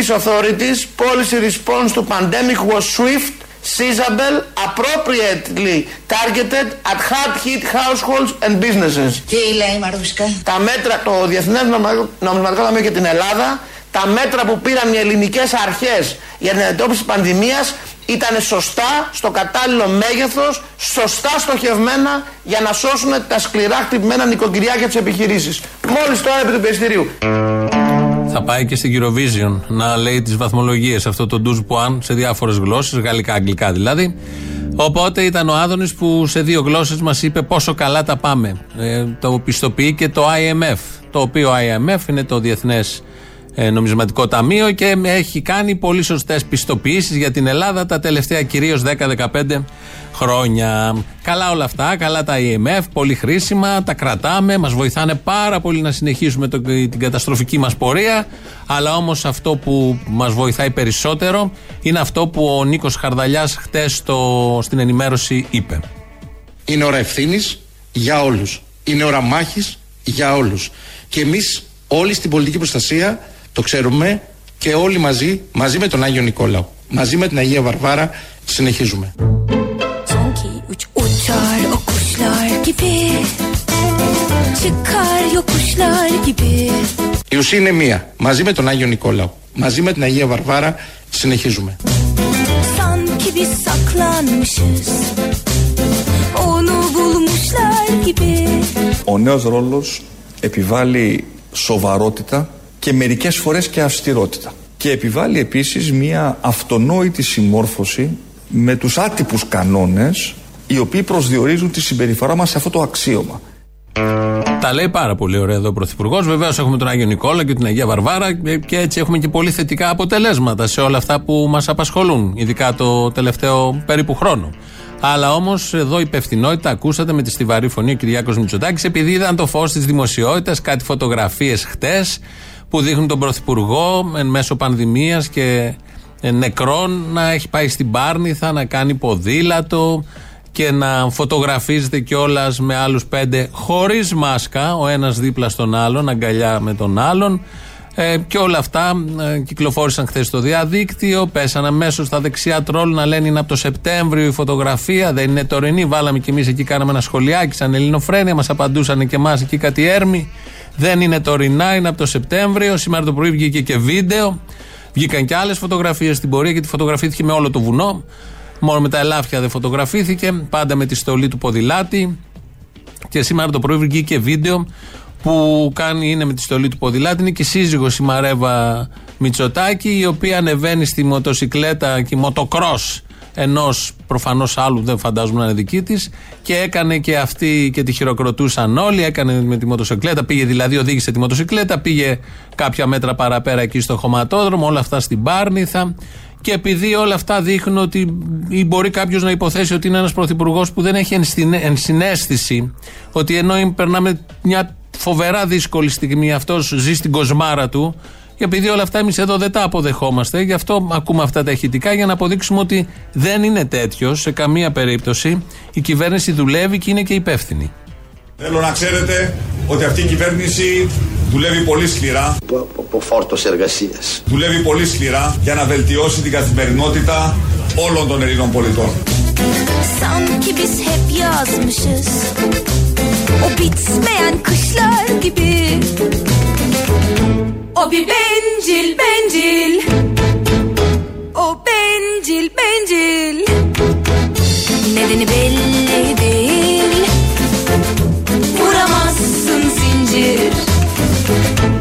Greece authorities policy response to pandemic was swift, seizable, appropriately targeted at hard hit households and businesses. Τι λέει Μαρούσκα. Τα μέτρα, το Διεθνές Νομισματικό Ταμείο και την Ελλάδα, τα μέτρα που πήραν οι ελληνικές αρχές για την αντιμετώπιση της πανδημίας ήταν σωστά, στο κατάλληλο μέγεθος, σωστά στοχευμένα για να σώσουν τα σκληρά χτυπημένα νοικοκυριά και τις επιχειρήσεις. Μόλις τώρα επί του περιστηρίου. Θα πάει και στην Eurovision να λέει τις βαθμολογίες αυτό το ντουζ πουάν σε διάφορες γλώσσες, γαλλικά, αγγλικά δηλαδή. Οπότε ήταν ο Άδωνης που σε δύο γλώσσες μας είπε πόσο καλά τα πάμε. Ε, το πιστοποιεί και το IMF. Το οποίο IMF είναι το Διεθνές ε, Νομισματικό Ταμείο και έχει κάνει πολύ σωστές πιστοποιήσεις για την Ελλάδα τα τελευταία κυρίως 10-15 χρόνια. Καλά όλα αυτά, καλά τα IMF, πολύ χρήσιμα, τα κρατάμε, μας βοηθάνε πάρα πολύ να συνεχίσουμε το, την καταστροφική μας πορεία. Αλλά όμως αυτό που μας βοηθάει περισσότερο είναι αυτό που ο Νίκος Χαρδαλιάς χτες στην ενημέρωση είπε. Είναι ώρα ευθύνης για όλους. Είναι ώρα μάχης για όλους. Και εμείς όλοι στην πολιτική προστασία το ξέρουμε και όλοι μαζί, μαζί με τον Άγιο Νικόλαο, μαζί με την Αγία Βαρβάρα, συνεχίζουμε. Η ουσία είναι μία. Μαζί με τον Άγιο Νικόλαο, μαζί με την Αγία Βαρβάρα, συνεχίζουμε. Ο νέος ρόλος επιβάλλει σοβαρότητα και μερικές φορές και αυστηρότητα. Και επιβάλλει επίσης μια αυτονόητη συμμόρφωση με τους άτυπους κανόνες οι οποίοι προσδιορίζουν τη συμπεριφορά μας σε αυτό το αξίωμα. Τα λέει πάρα πολύ ωραία εδώ ο Πρωθυπουργός. Βεβαίως έχουμε τον Άγιο Νικόλα και την Αγία Βαρβάρα και έτσι έχουμε και πολύ θετικά αποτελέσματα σε όλα αυτά που μας απασχολούν, ειδικά το τελευταίο περίπου χρόνο. Αλλά όμως εδώ η υπευθυνότητα, ακούσατε με τη στιβαρή φωνή ο Κυριάκος Μητσοτάκης, επειδή είδαν το φως της δημοσιότητας, κάτι φωτογραφίες χτες που δείχνουν τον Πρωθυπουργό εν μέσω πανδημίας και νεκρών να έχει πάει στην Πάρνηθα να κάνει ποδήλατο και να φωτογραφίζεται κιόλας με άλλους πέντε χωρίς μάσκα, ο ένας δίπλα στον άλλον, αγκαλιά με τον άλλον. Ε, και όλα αυτά ε, κυκλοφόρησαν χθες στο διαδίκτυο. Πέσαν αμέσως στα δεξιά τρόλ να λένε είναι από το Σεπτέμβριο η φωτογραφία. Δεν είναι τωρινή. Βάλαμε κι εμείς εκεί, κάναμε ένα σχολιάκι σαν Ελληνοφρένια. Μας απαντούσαν και εμάς εκεί κάτι έρμη. Δεν είναι τωρινά, είναι από το Σεπτέμβριο. Σήμερα το πρωί βγήκε και βίντεο. Βγήκαν και άλλες φωτογραφίες στην πορεία γιατί φωτογραφήθηκε με όλο το βουνό. Μόνο με τα ελάφια δεν φωτογραφήθηκε. Πάντα με τη στολή του ποδηλάτη. Και σήμερα το πρωί βγήκε και βίντεο που κάνει, είναι με τη στολή του ποδηλάτη. Είναι και σύζυγος η Μαρέβα Μητσοτάκη, η οποία ανεβαίνει στη μοτοσυκλέτα και μοτοκρός ενός προφανώς άλλου, δεν φαντάζομαι να είναι δική της, και έκανε και αυτή και τη χειροκροτούσαν όλοι. Έκανε με τη μοτοσυκλέτα, πήγε δηλαδή, οδήγησε τη μοτοσυκλέτα, πήγε κάποια μέτρα παραπέρα εκεί στο χωματόδρομο, όλα αυτά στην Πάρνηθα. Και επειδή όλα αυτά δείχνουν ότι ή μπορεί κάποιος να υποθέσει ότι είναι ένας πρωθυπουργός που δεν έχει ενσυναίσθηση, ότι ενώ περνάμε μια φοβερά δύσκολη στιγμή, αυτός ζει στην κοσμάρα του, και επειδή όλα αυτά εμείς εδώ δεν τα αποδεχόμαστε, γι' αυτό ακούμε αυτά τα ηχητικά για να αποδείξουμε ότι δεν είναι τέτοιος σε καμία περίπτωση. Η κυβέρνηση δουλεύει και είναι και υπεύθυνη. Θέλω να ξέρετε ότι αυτή η κυβέρνηση δουλεύει πολύ σκληρά. Από φόρτος εργασίας. Δουλεύει πολύ σκληρά για να βελτιώσει την καθημερινότητα όλων των Ελλήνων πολιτών. O bir bencil bencil O bencil bencil Nedeni belli değil Vuramazsın zincir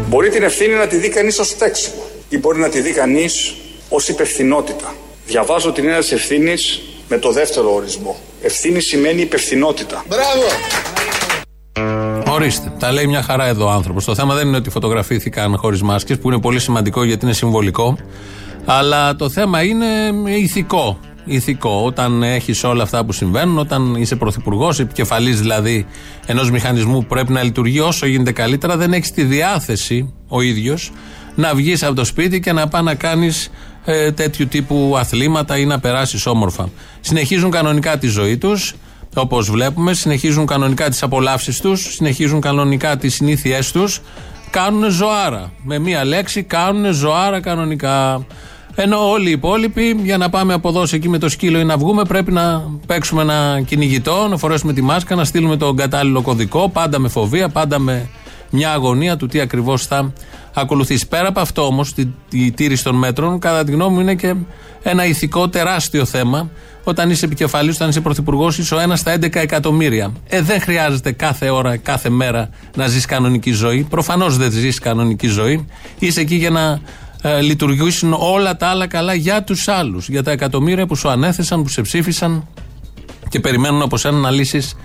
Μπορεί την ευθύνη να τη δει κανείς ως φταίξιμο ή μπορεί να τη δει κανείς ως υπευθυνότητα. Διαβάζω την έννοια τη ευθύνης με το δεύτερο ορισμό. Ευθύνη σημαίνει υπευθυνότητα. Μπράβο! Ορίστε. Τα λέει μια χαρά εδώ ο άνθρωπος. Το θέμα δεν είναι ότι φωτογραφήθηκαν χωρίς μάσκες, που είναι πολύ σημαντικό γιατί είναι συμβολικό. Αλλά το θέμα είναι ηθικό. Ηθικό. Όταν έχεις όλα αυτά που συμβαίνουν, όταν είσαι πρωθυπουργός, επικεφαλής δηλαδή ενός μηχανισμού που πρέπει να λειτουργεί όσο γίνεται καλύτερα, δεν έχεις τη διάθεση ο ίδιος να βγεις από το σπίτι και να πάει να κάνεις ε, τέτοιου τύπου αθλήματα ή να περάσεις όμορφα. Συνεχίζουν κανονικά τη ζωή τους, όπως βλέπουμε, συνεχίζουν κανονικά τις απολαύσεις τους, συνεχίζουν κανονικά τις συνήθειές τους, κάνουν ζωάρα. Με μία λέξη, κάνουν ζωάρα κανονικά. Ενώ όλοι οι υπόλοιποι, για να πάμε από εδώ εκεί με το σκύλο ή να βγούμε, πρέπει να παίξουμε ένα κυνηγητό, να φορέσουμε τη μάσκα, να στείλουμε τον κατάλληλο κωδικό, πάντα με φοβία, πάντα με μια αγωνία του τι ακριβώς θα ακολουθήσει. Πέρα από αυτό όμως, τη, τήρηση των μέτρων, κατά τη γνώμη μου είναι και ένα ηθικό τεράστιο θέμα. Όταν είσαι επικεφαλής, όταν είσαι πρωθυπουργός, είσαι ο ένας στα 11 εκατομμύρια. Ε, δεν χρειάζεται κάθε ώρα, κάθε μέρα να ζεις κανονική ζωή. Προφανώς δεν ζεις κανονική ζωή. Είσαι εκεί για να ε, λειτουργήσουν όλα τα άλλα καλά για τους άλλους. Για τα εκατομμύρια που σου ανέθεσαν, που σε ψήφισαν και περιμένουν από σένα να λύσεις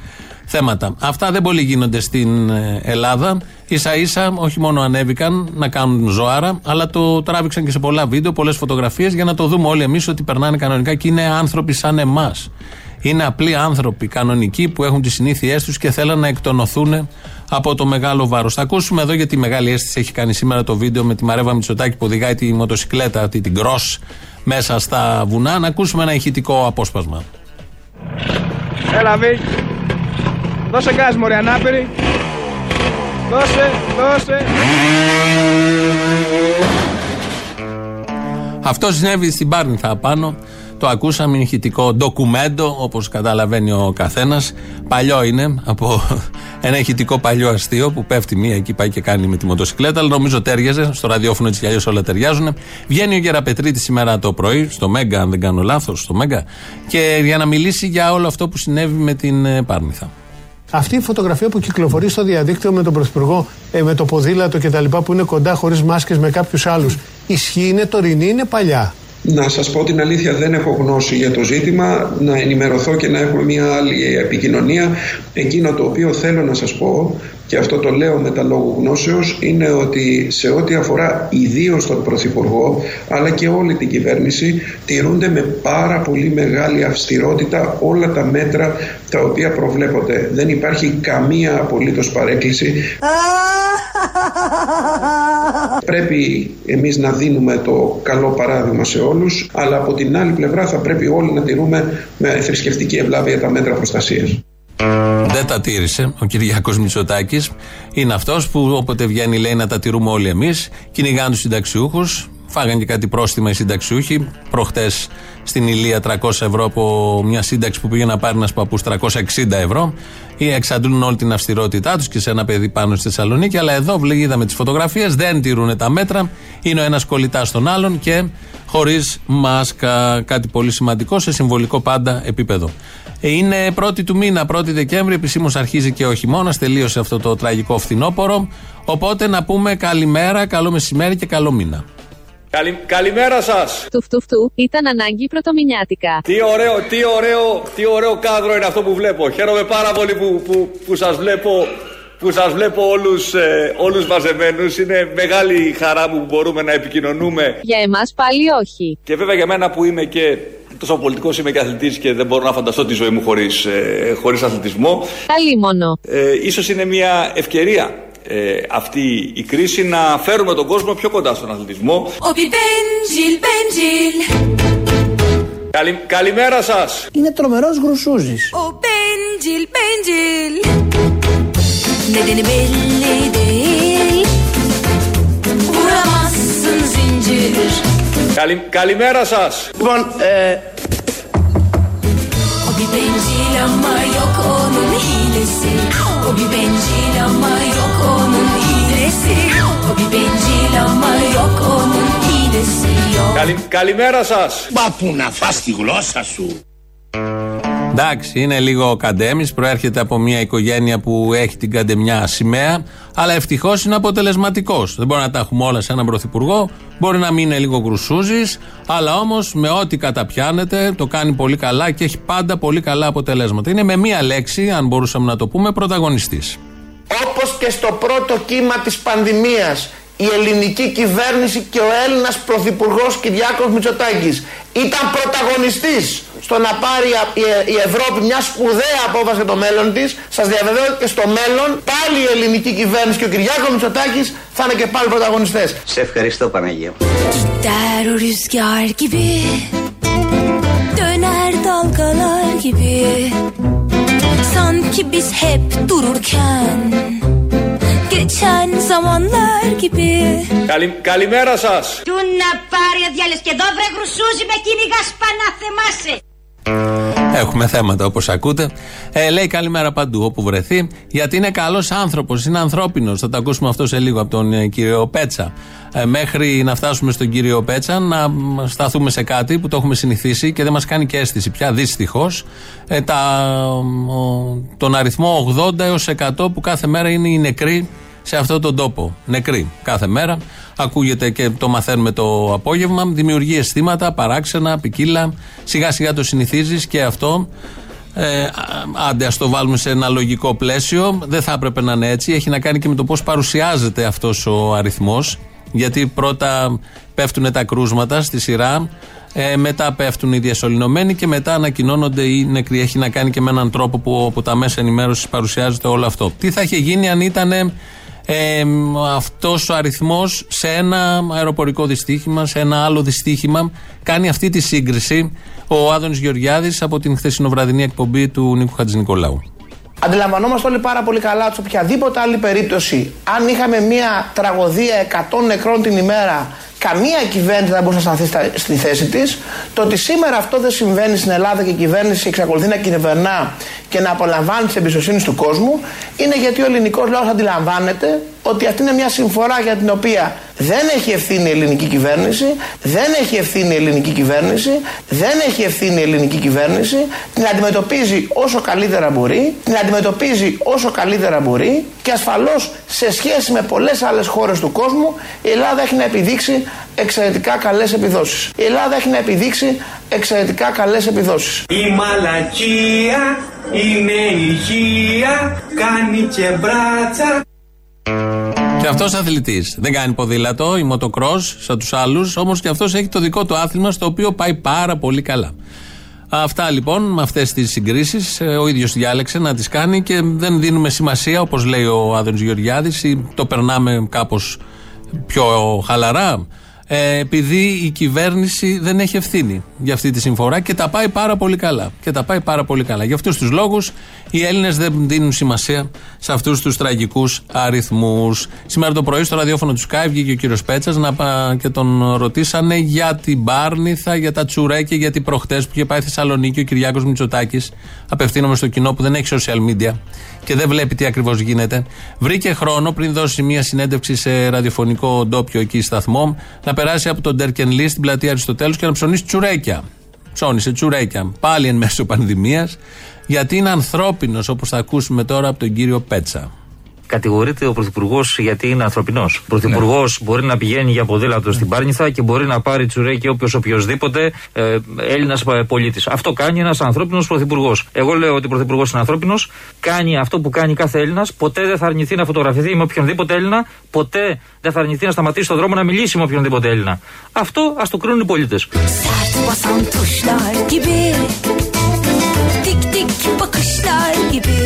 θέματα. Αυτά δεν πολύ γίνονται στην ε, Ελλάδα. σα ίσα όχι μόνο ανέβηκαν να κάνουν ζωάρα, αλλά το τράβηξαν και σε πολλά βίντεο, πολλές φωτογραφίες για να το δούμε όλοι εμείς ότι περνάνε κανονικά και είναι άνθρωποι σαν εμάς. Είναι απλοί άνθρωποι κανονικοί που έχουν τις συνήθειές τους και θέλουν να εκτονωθούν από το μεγάλο βάρος. Θα ακούσουμε εδώ γιατί μεγάλη αίσθηση έχει κάνει σήμερα το βίντεο με τη Μαρέβα Μητσοτάκη που οδηγάει τη μοτοσυκλέτα, αυτή την cross μέσα στα βουνά. Να ακούσουμε ένα ηχητικό απόσπασμα. Έλα, Δώσε γκάζ μωρέ ανάπηρη. Δώσε, δώσε. Αυτό συνέβη στην Πάρνηθα απάνω. Το ακούσαμε, είναι ηχητικό ντοκουμέντο, όπως καταλαβαίνει ο καθένας. Παλιό είναι, από ένα ηχητικό παλιό αστείο που πέφτει μία εκεί, πάει και κάνει με τη μοτοσυκλέτα. Αλλά νομίζω τέριαζε. Στο ραδιόφωνο έτσι κι αλλιώς όλα ταιριάζουν. Βγαίνει ο Γεραπετρίτη σήμερα το πρωί, στο Μέγκα, αν δεν κάνω λάθος, στο Μέγκα, και για να μιλήσει για όλο αυτό που συνέβη με την ε, Πάρνηθα. Αυτή η φωτογραφία που κυκλοφορεί στο διαδίκτυο με τον Πρωθυπουργό, ε, με το ποδήλατο κτλ. που είναι κοντά χωρίς μάσκες με κάποιους άλλους, ισχύει, είναι τωρινή, είναι παλιά; Να σας πω την αλήθεια δεν έχω γνώση για το ζήτημα, να ενημερωθώ και να έχουμε μια άλλη επικοινωνία. Εκείνο το οποίο θέλω να σας πω και αυτό το λέω με τα λόγου γνώσεως είναι ότι σε ό,τι αφορά ιδίως τον Πρωθυπουργό αλλά και όλη την κυβέρνηση τηρούνται με πάρα πολύ μεγάλη αυστηρότητα όλα τα μέτρα τα οποία προβλέπονται. Δεν υπάρχει καμία απολύτως παρέκκληση. Πρέπει εμείς να δίνουμε το καλό παράδειγμα σε όλους αλλά από την άλλη πλευρά θα πρέπει όλοι να τηρούμε με θρησκευτική ευλάβεια τα μέτρα προστασίας. Δεν τα τήρησε ο Κυριακός Μητσοτάκης. Είναι αυτός που όποτε βγαίνει λέει να τα τηρούμε όλοι εμείς. Κυνηγάνε τους συνταξιούχους. Φάγανε και κάτι πρόστιμα οι συνταξιούχοι. Προχτές στην Ηλία 300 ευρώ από μια σύνταξη που πήγε να πάρει ένας παππούς 360 ευρώ. Ή εξαντλούν όλη την αυστηρότητά τους και σε ένα παιδί πάνω στη Θεσσαλονίκη. Αλλά εδώ είδαμε τις φωτογραφίες, δεν τηρούν τα μέτρα. Είναι ο ένας κολλητάς στον άλλον και χωρίς μάσκα. Κάτι πολύ σημαντικό σε συμβολικό πάντα επίπεδο. Ε, είναι πρώτη του μήνα, 1η Δεκέμβρη, επισήμως αρχίζει και ο χειμώνα. Τελείωσε αυτό το τραγικό φθινόπωρο. Οπότε να πούμε καλημέρα, καλό μεσημέρι και καλό μήνα. Καλη, καλημέρα σας! Του φτου φτου ήταν ανάγκη πρωτομηνιάτικα. Τι ωραίο, τι ωραίο, τι ωραίο κάδρο είναι αυτό που βλέπω. Χαίρομαι πάρα πολύ που, που, που σας βλέπω που σας βλέπω όλους, ε, όλους μαζεμένους. Είναι μεγάλη χαρά μου που μπορούμε να επικοινωνούμε. Για εμάς πάλι όχι. Και βέβαια για μένα που είμαι και τόσο πολιτικός είμαι και αθλητής και δεν μπορώ να φανταστώ τη ζωή μου χωρίς ε, χωρίς αθλητισμό. Καλή μόνο. Ε, ίσως είναι μια ευκαιρία ε, αυτή η κρίση να φέρουμε τον κόσμο πιο κοντά στον αθλητισμό. Καλη, καλημέρα σας. Είναι τρομερός γρουσούζης. Ο Μπέντζιλ, Μπέντζιλ. Nedeni belli değil Vuramazsın zincir Καλη, Καλημέρα σας Λοιπόν, ε... O bir bencil ama yok onun hilesi O bir bencil ama yok onun hilesi O bir bencil ama yok onun hilesi yok Καλη, Καλημέρα σας Μα που να φας τη γλώσσα σου Εντάξει, είναι λίγο καντέμι, προέρχεται από μια οικογένεια που έχει την καντεμιά σημαία, αλλά ευτυχώς είναι αποτελεσματικός. Δεν μπορεί να τα έχουμε όλα σε έναν πρωθυπουργό, μπορεί να μην είναι λίγο γκρουσούζη, αλλά όμως με ό,τι καταπιάνεται το κάνει πολύ καλά και έχει πάντα πολύ καλά αποτελέσματα. Είναι με μία λέξη, αν μπορούσαμε να το πούμε, πρωταγωνιστής. Όπω όπως και στο πρώτο κύμα της πανδημίας η ελληνική κυβέρνηση και ο Έλληνας Πρωθυπουργός Κυριάκος Μητσοτάκης ήταν πρωταγωνιστής στο να πάρει η Ευρώπη μια σπουδαία απόφαση για το μέλλον της. Σας διαβεβαιώ και στο μέλλον πάλι η ελληνική κυβέρνηση και ο Κυριάκος Μητσοτάκης θα είναι και πάλι πρωταγωνιστές. Σε ευχαριστώ Παναγία. Gider o rüzgar gibi Döner dalgalar gibi Sanki biz hep dururken Geçen zamanlar gibi Καλη, καλημέρα σας. Του να πάρει ο διάλες και εδώ βρε γρουσούζι με κυνηγάς σπανά θεμάσαι. Έχουμε θέματα όπως ακούτε. Ε, λέει καλημέρα παντού όπου βρεθεί. Γιατί είναι καλός άνθρωπος, είναι ανθρώπινος. Θα το ακούσουμε αυτό σε λίγο από τον ε, κύριο Πέτσα. Ε, μέχρι να φτάσουμε στον κύριο Πέτσα, να μ, σταθούμε σε κάτι που το έχουμε συνηθίσει και δεν μας κάνει και αίσθηση πια δυστυχώς. Ε, τα, ο- τον αριθμό 80 έως 100 που κάθε μέρα είναι οι νεκροί σε αυτόν τον τόπο. Νεκροί κάθε μέρα. Ακούγεται και το μαθαίνουμε το απόγευμα. Δημιουργεί αισθήματα, παράξενα, ποικίλα. Σιγά σιγά το συνηθίζεις και αυτό. Ε, α- άντε, ας το βάλουμε σε ένα λογικό πλαίσιο. Δεν θα έπρεπε να είναι έτσι. Έχει να κάνει και με το πώς παρουσιάζεται αυτός ο αριθμός. Γιατί πρώτα πέφτουν τα κρούσματα στη σειρά, ε, μετά πέφτουν οι διασωληνωμένοι και μετά ανακοινώνονται οι νεκροί. Έχει να κάνει και με έναν τρόπο που από τα μέσα ενημέρωσης παρουσιάζεται όλο αυτό. Τι θα είχε γίνει αν ήταν ε, αυτός ο αριθμός σε ένα αεροπορικό δυστύχημα, σε ένα άλλο δυστύχημα. Κάνει αυτή τη σύγκριση ο Άδωνης Γεωργιάδης από την χθεσινοβραδινή εκπομπή του Νίκου Χατζηνικολάου. Αντιλαμβανόμαστε όλοι πάρα πολύ καλά ότι σε οποιαδήποτε άλλη περίπτωση, αν είχαμε μια τραγωδία 100 νεκρών την ημέρα, καμία κυβέρνηση δεν μπορούσε να σταθεί στα- στη θέση της. Το ότι σήμερα αυτό δεν συμβαίνει στην Ελλάδα και η κυβέρνηση εξακολουθεί να κυβερνά και να απολαμβάνει τη εμπιστοσύνη του κόσμου, είναι γιατί ο ελληνικός λαός αντιλαμβάνεται ότι αυτή είναι μια συμφορά για την οποία δεν έχει ευθύνη η ελληνική κυβέρνηση, δεν έχει ευθύνη η ελληνική κυβέρνηση, δεν έχει ευθύνη η ελληνική κυβέρνηση, την αντιμετωπίζει όσο καλύτερα μπορεί, την αντιμετωπίζει όσο καλύτερα μπορεί και ασφαλώς σε σχέση με πολλές άλλες χώρες του κόσμου η Ελλάδα έχει να επιδείξει εξαιρετικά καλές επιδόσεις. Η Ελλάδα έχει να επιδείξει εξαιρετικά καλές επιδόσεις. Η μαλακία είναι υγεία, κάνει και μπράτσα. Και αυτός αθλητής. Δεν κάνει ποδήλατο ή μοτοκρός σαν τους άλλους, όμως και αυτός έχει το δικό του άθλημα στο οποίο πάει πάρα πολύ καλά. Αυτά λοιπόν με αυτές τις συγκρίσεις ο ίδιος διάλεξε να τις κάνει και δεν δίνουμε σημασία όπως λέει ο Άδωνης Γεωργιάδης ή το περνάμε κάπως πιο χαλαρά. Ε, επειδή η κυβέρνηση δεν έχει ευθύνη για αυτή τη συμφορά και τα πάει πάρα πολύ καλά. Και τα πάει πάρα πολύ καλά. Για αυτούς τους λόγους οι Έλληνες δεν δίνουν σημασία σε αυτούς τους τραγικούς αριθμούς. Σήμερα το πρωί στο ραδιόφωνο του Sky βγήκε ο κύριος Πέτσας να πα- και τον ρωτήσανε για την Πάρνηθα, για τα τσουρέκια, γιατί προχτές που είχε πάει Θεσσαλονίκη ο Κυριάκος Μητσοτάκης. Απευθύνομαι στο κοινό που δεν έχει social media και δεν βλέπει τι ακριβώς γίνεται. Βρήκε χρόνο πριν δώσει μια συνέντευξη σε ραδιοφωνικό ντόπιο εκεί σταθμό να περάσει από τον Ντερκενλή στην πλατεία Αριστοτέλους και να ψωνίσει τσουρέκια. Ψώνισε τσουρέκια. Πάλι εν μέσω πανδημίας, γιατί είναι ανθρώπινος, όπως θα ακούσουμε τώρα από τον κύριο Πέτσα. Κατηγορείται ο Πρωθυπουργός γιατί είναι ανθρωπινός. Ο Πρωθυπουργός μπορεί να πηγαίνει για ποδήλατο στην Πάρνηθα και μπορεί να πάρει τσουρέκι όποιος οποιοδήποτε ε, Έλληνας πολίτης. Αυτό κάνει ένας ανθρώπινος Πρωθυπουργός. Εγώ λέω ότι ο Πρωθυπουργός είναι ανθρώπινος, κάνει αυτό που κάνει κάθε Έλληνας, ποτέ δεν θα αρνηθεί να φωτογραφηθεί με οποιονδήποτε Έλληνα, ποτέ δεν θα αρνηθεί να σταματήσει στον δρόμο να μιλήσει με οποιονδήποτε Έλληνα. Αυτό ας το κρίνουν οι πολίτες. Dik dik bakışlar gibi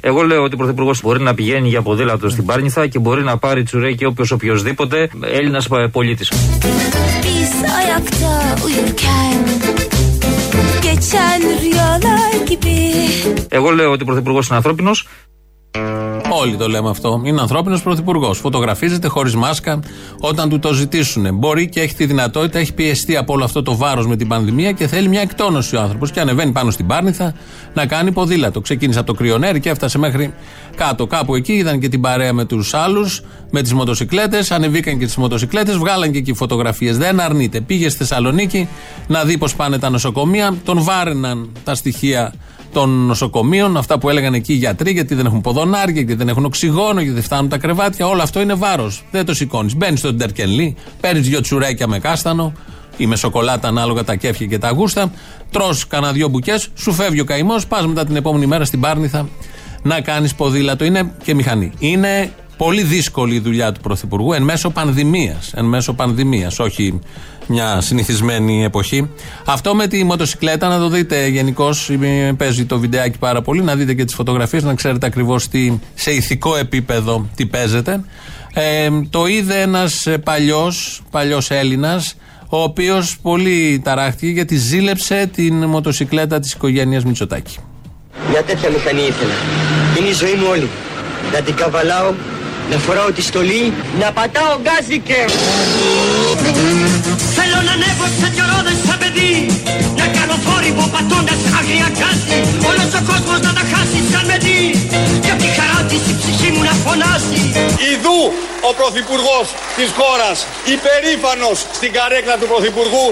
Εγώ λέω ότι ο Πρωθυπουργός μπορεί να πηγαίνει για ποδήλατο στην Πάρνηθα και μπορεί να πάρει τσουρέκι όποιος οποιοδήποτε Έλληνας πολίτης. Biz ayakta uyurken Geçen rüyalar gibi Εγώ λέω ότι ο Πρωθυπουργός είναι ανθρώπινος. Όλοι το λέμε αυτό. Είναι ανθρώπινος πρωθυπουργός. Φωτογραφίζεται χωρίς μάσκα όταν του το ζητήσουν. Μπορεί και έχει τη δυνατότητα, έχει πιεστεί από όλο αυτό το βάρος με την πανδημία και θέλει μια εκτόνωση ο άνθρωπος. Και ανεβαίνει πάνω στην Πάρνηθα να κάνει ποδήλατο. Ξεκίνησε από το κρυονέρι και έφτασε μέχρι κάτω. Κάπου εκεί είδαν και την παρέα με τους άλλους, με τις μοτοσυκλέτες. Ανεβήκαν και τις μοτοσυκλέτες, βγάλαν και εκεί φωτογραφίες. Δεν αρνείται. Πήγε στη Θεσσαλονίκη να δει πώς πάνε τα νοσοκομεία. Τον βάρεναν τα στοιχεία των νοσοκομείων, αυτά που έλεγαν εκεί οι γιατροί, γιατί δεν έχουν ποδονάρια, γιατί δεν έχουν οξυγόνο, γιατί δεν φτάνουν τα κρεβάτια. Όλο αυτό είναι βάρος. Δεν το σηκώνεις. Μπαίνεις στον Τερκενλή, παίρνεις δυο τσουρέκια με κάστανο ή με σοκολάτα ανάλογα τα κέφια και τα γούστα, τρώ κανένα δυο μπουκές, σου φεύγει ο καημός, πας μετά την επόμενη μέρα στην Πάρνηθα να κάνεις ποδήλατο. Είναι και μηχανή. Είναι πολύ δύσκολη η δουλειά του Πρωθυπουργού εν μέσω πανδημίας. Εν μέσω πανδημίας, όχι μια συνηθισμένη εποχή. Αυτό με τη μοτοσυκλέτα να το δείτε γενικώς. Παίζει το βιντεάκι πάρα πολύ, να δείτε και τις φωτογραφίες, να ξέρετε ακριβώς σε ηθικό επίπεδο τι παίζεται. Ε, το είδε ένας παλιός παλιός Έλληνας, ο οποίος πολύ ταράχτηκε γιατί ζήλεψε την μοτοσυκλέτα της οικογένειας Μητσοτάκη. Μια τέτοια μηχανή ήθελα. Είναι η ζωή μου όλη. Να την καβαλάω, να φοράω τη στολή, να πατάω γκάζικε. Θέλω να ανέβω τέτοιο ρόδες σαν παιδί Να κάνω θόρυβο πατώντας αγρία κάση Όλος ο κόσμος να τα χάσει σαν με δει Και απ' τη χαρά της η ψυχή μου να φωνάσει Ιδού ο Πρωθυπουργός της χώρας, υπερήφανος στην καρέκλα του Πρωθυπουργού.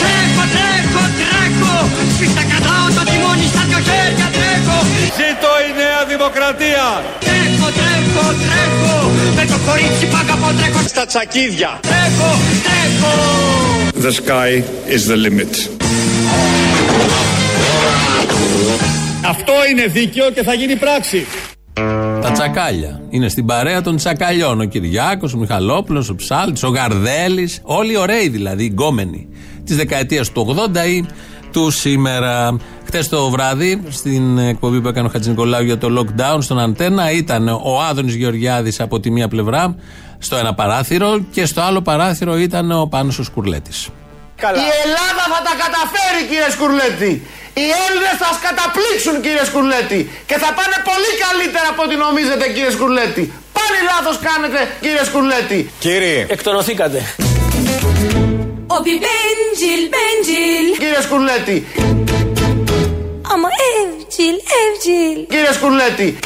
Τρέχω, τρέχω, τρέχω Σφίχτα κρατάω το τιμόνι στα δυο χέρια τρέχω Ζήτω η Νέα Δημοκρατία. Τρέχω, τρέχω, τρέχω Με το κορίτσι που αγαπώ τρέχω Στα τσακίδια. Τρέχω, τρέχω The sky is the limit. Αυτό είναι δίκαιο και θα γίνει πράξη. Τα τσακάλια. Είναι στην παρέα των τσακαλιών. Ο Κυριάκος, ο Μιχαλόπουλος, ο Ψάλτης, ο Γαρδέλης. Όλοι ωραίοι δηλαδή, γκόμενοι. Της δεκαετίας του 80 ή του σήμερα. Χθε το βράδυ, στην εκπομπή που έκανε ο Χατζη Νικολάου για το lockdown στον Αντένα, ήταν ο Άδωνης Γεωργιάδης από τη μία πλευρά, στο ένα παράθυρο, και στο άλλο παράθυρο ήταν ο Πάνος ο Σκουρλέτης. Η Ελλάδα θα τα καταφέρει κύριε Σκουρλέτη. Οι Έλληνες θα σας καταπλήξουν κύριε Σκουρλέτη. Και θα πάνε πολύ καλύτερα από ό,τι νομίζετε κύριε Σκουρλέτη. Πάλι λάθος κάνετε κύριε Σκουρλέτη. Κύριε, Εκτονωθήκατε. Obi bencil, bencil Κύριε Σκουρλέτη. Ama evcil, evcil Κύριε Σκουρλέτη.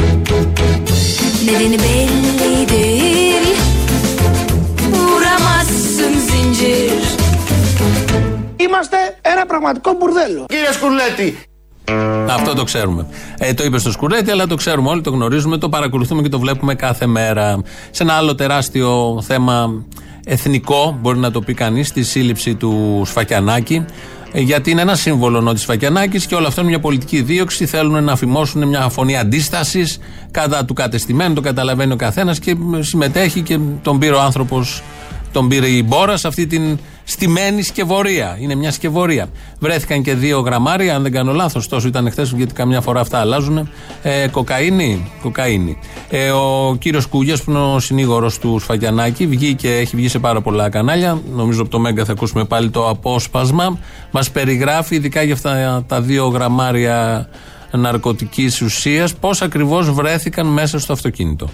Nedeni belli değil Vuramazsın zincir Είμαστε ένα πραγματικό μπουρδέλο. Κύριε Σκουρλέτη. Αυτό το ξέρουμε. Ε, το είπε στο Σκουρέτη, αλλά το ξέρουμε όλοι, το γνωρίζουμε, το παρακολουθούμε και το βλέπουμε κάθε μέρα. Σε ένα άλλο τεράστιο θέμα εθνικό, μπορεί να το πει κανείς, τη σύλληψη του Σφακιανάκη. Ε, Γιατί είναι ένα σύμβολο ο Σφακιανάκη και όλο αυτό είναι μια πολιτική δίωξη. Θέλουν να αφημώσουν μια φωνή αντίστασης κατά του κατεστημένου, το καταλαβαίνει ο καθένας και συμμετέχει και τον πήρε ο άνθρωπος τον πήρε η Μπόρας σε αυτή την στημένη σκευωρία. Είναι μια σκευωρία. Βρέθηκαν και δύο γραμμάρια, αν δεν κάνω λάθος, τόσο ήταν χθες, γιατί καμιά φορά αυτά αλλάζουν. Ε, κοκαίνη. κοκαίνη. Ε, ο κύριος Κούγια, που είναι ο συνήγορος του Σφαγιανάκη, βγήκε, έχει βγει σε πάρα πολλά κανάλια. Νομίζω από το Μέγκα θα ακούσουμε πάλι το απόσπασμα. Μας περιγράφει, ειδικά για αυτά τα δύο γραμμάρια ναρκωτικής ουσίας, πώς ακριβώς βρέθηκαν μέσα στο αυτοκίνητο.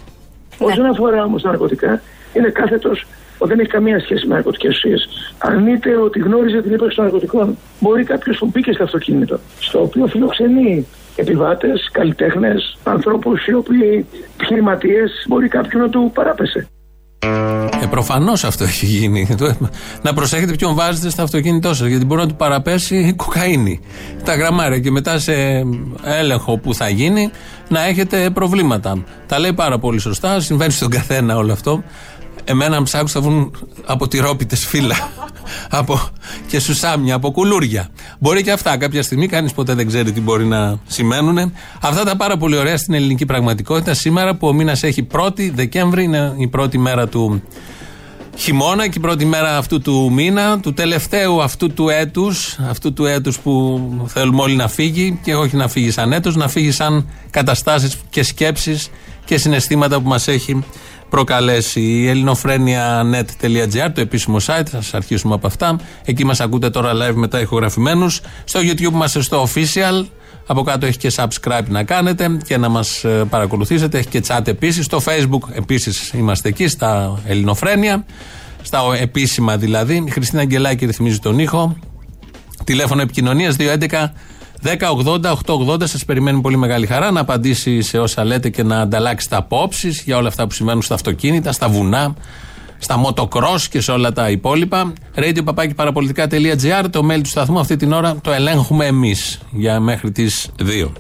Όσον αφορά όμως τα ναρκωτικά, είναι κάθετος, δεν έχει καμία σχέση με ναρκωτικές ουσίες. Αρνείται ότι γνώριζε την ύπαρξη των ναρκωτικών. Μπορεί κάποιος που μπήκε στο αυτοκίνητο, στο οποίο φιλοξενεί επιβάτες, καλλιτέχνες, ανθρώπους οι οποίοι επιχειρηματίες, μπορεί κάποιον να του παράπεσε. Ε, Προφανώς αυτό έχει γίνει. Το- Να προσέχετε ποιον βάζετε στο αυτοκίνητό σας, γιατί μπορεί να του παραπέσει κοκαίνη. Τα γραμμάρια και μετά σε έλεγχο που θα γίνει να έχετε προβλήματα. Τα λέει πάρα πολύ σωστά, συμβαίνει στον καθένα όλο αυτό. Εμένα αν ψάξουν θα βγουν από τυρόπιτες φύλλα από, και σουσάμια, από κουλούρια. Μπορεί και αυτά κάποια στιγμή, κανείς ποτέ δεν ξέρει τι μπορεί να σημαίνουν. Αυτά τα πάρα πολύ ωραία στην ελληνική πραγματικότητα σήμερα που ο μήνας έχει 1η Δεκέμβρη, είναι η πρώτη μέρα του χειμώνα και η πρώτη μέρα αυτού του μήνα, του τελευταίου αυτού του έτους, αυτού του έτους που θέλουμε όλοι να φύγει και όχι να φύγει σαν έτος, να φύγει σαν καταστάσεις και σκέψεις και συναισθήματα που μας έχει προκαλέσει. Η ελληνοφρένια.net.gr, το επίσημο site, θα σας αρχίσουμε από αυτά. Εκεί μας ακούτε τώρα live μετά ηχογραφημένους. Στο YouTube είμαστε στο official, από κάτω έχει και subscribe να κάνετε και να μας ε, παρακολουθήσετε. Έχει και chat επίσης. Στο facebook επίσης είμαστε εκεί, στα Ελληνοφρένια. Στα ο- επίσημα δηλαδή. Η Χριστίνα Αγγελάκη ρυθμίζει τον ήχο. Τηλέφωνο επικοινωνίας 211 1080-880. Σας περιμένει πολύ μεγάλη χαρά να απαντήσει σε όσα λέτε και να ανταλλάξετε απόψεις για όλα αυτά που συμβαίνουν στα αυτοκίνητα, στα βουνά, στα μοτοκρός και σε όλα τα υπόλοιπα. radio το mail του σταθμού αυτή την ώρα το ελέγχουμε εμείς για μέχρι τις 2.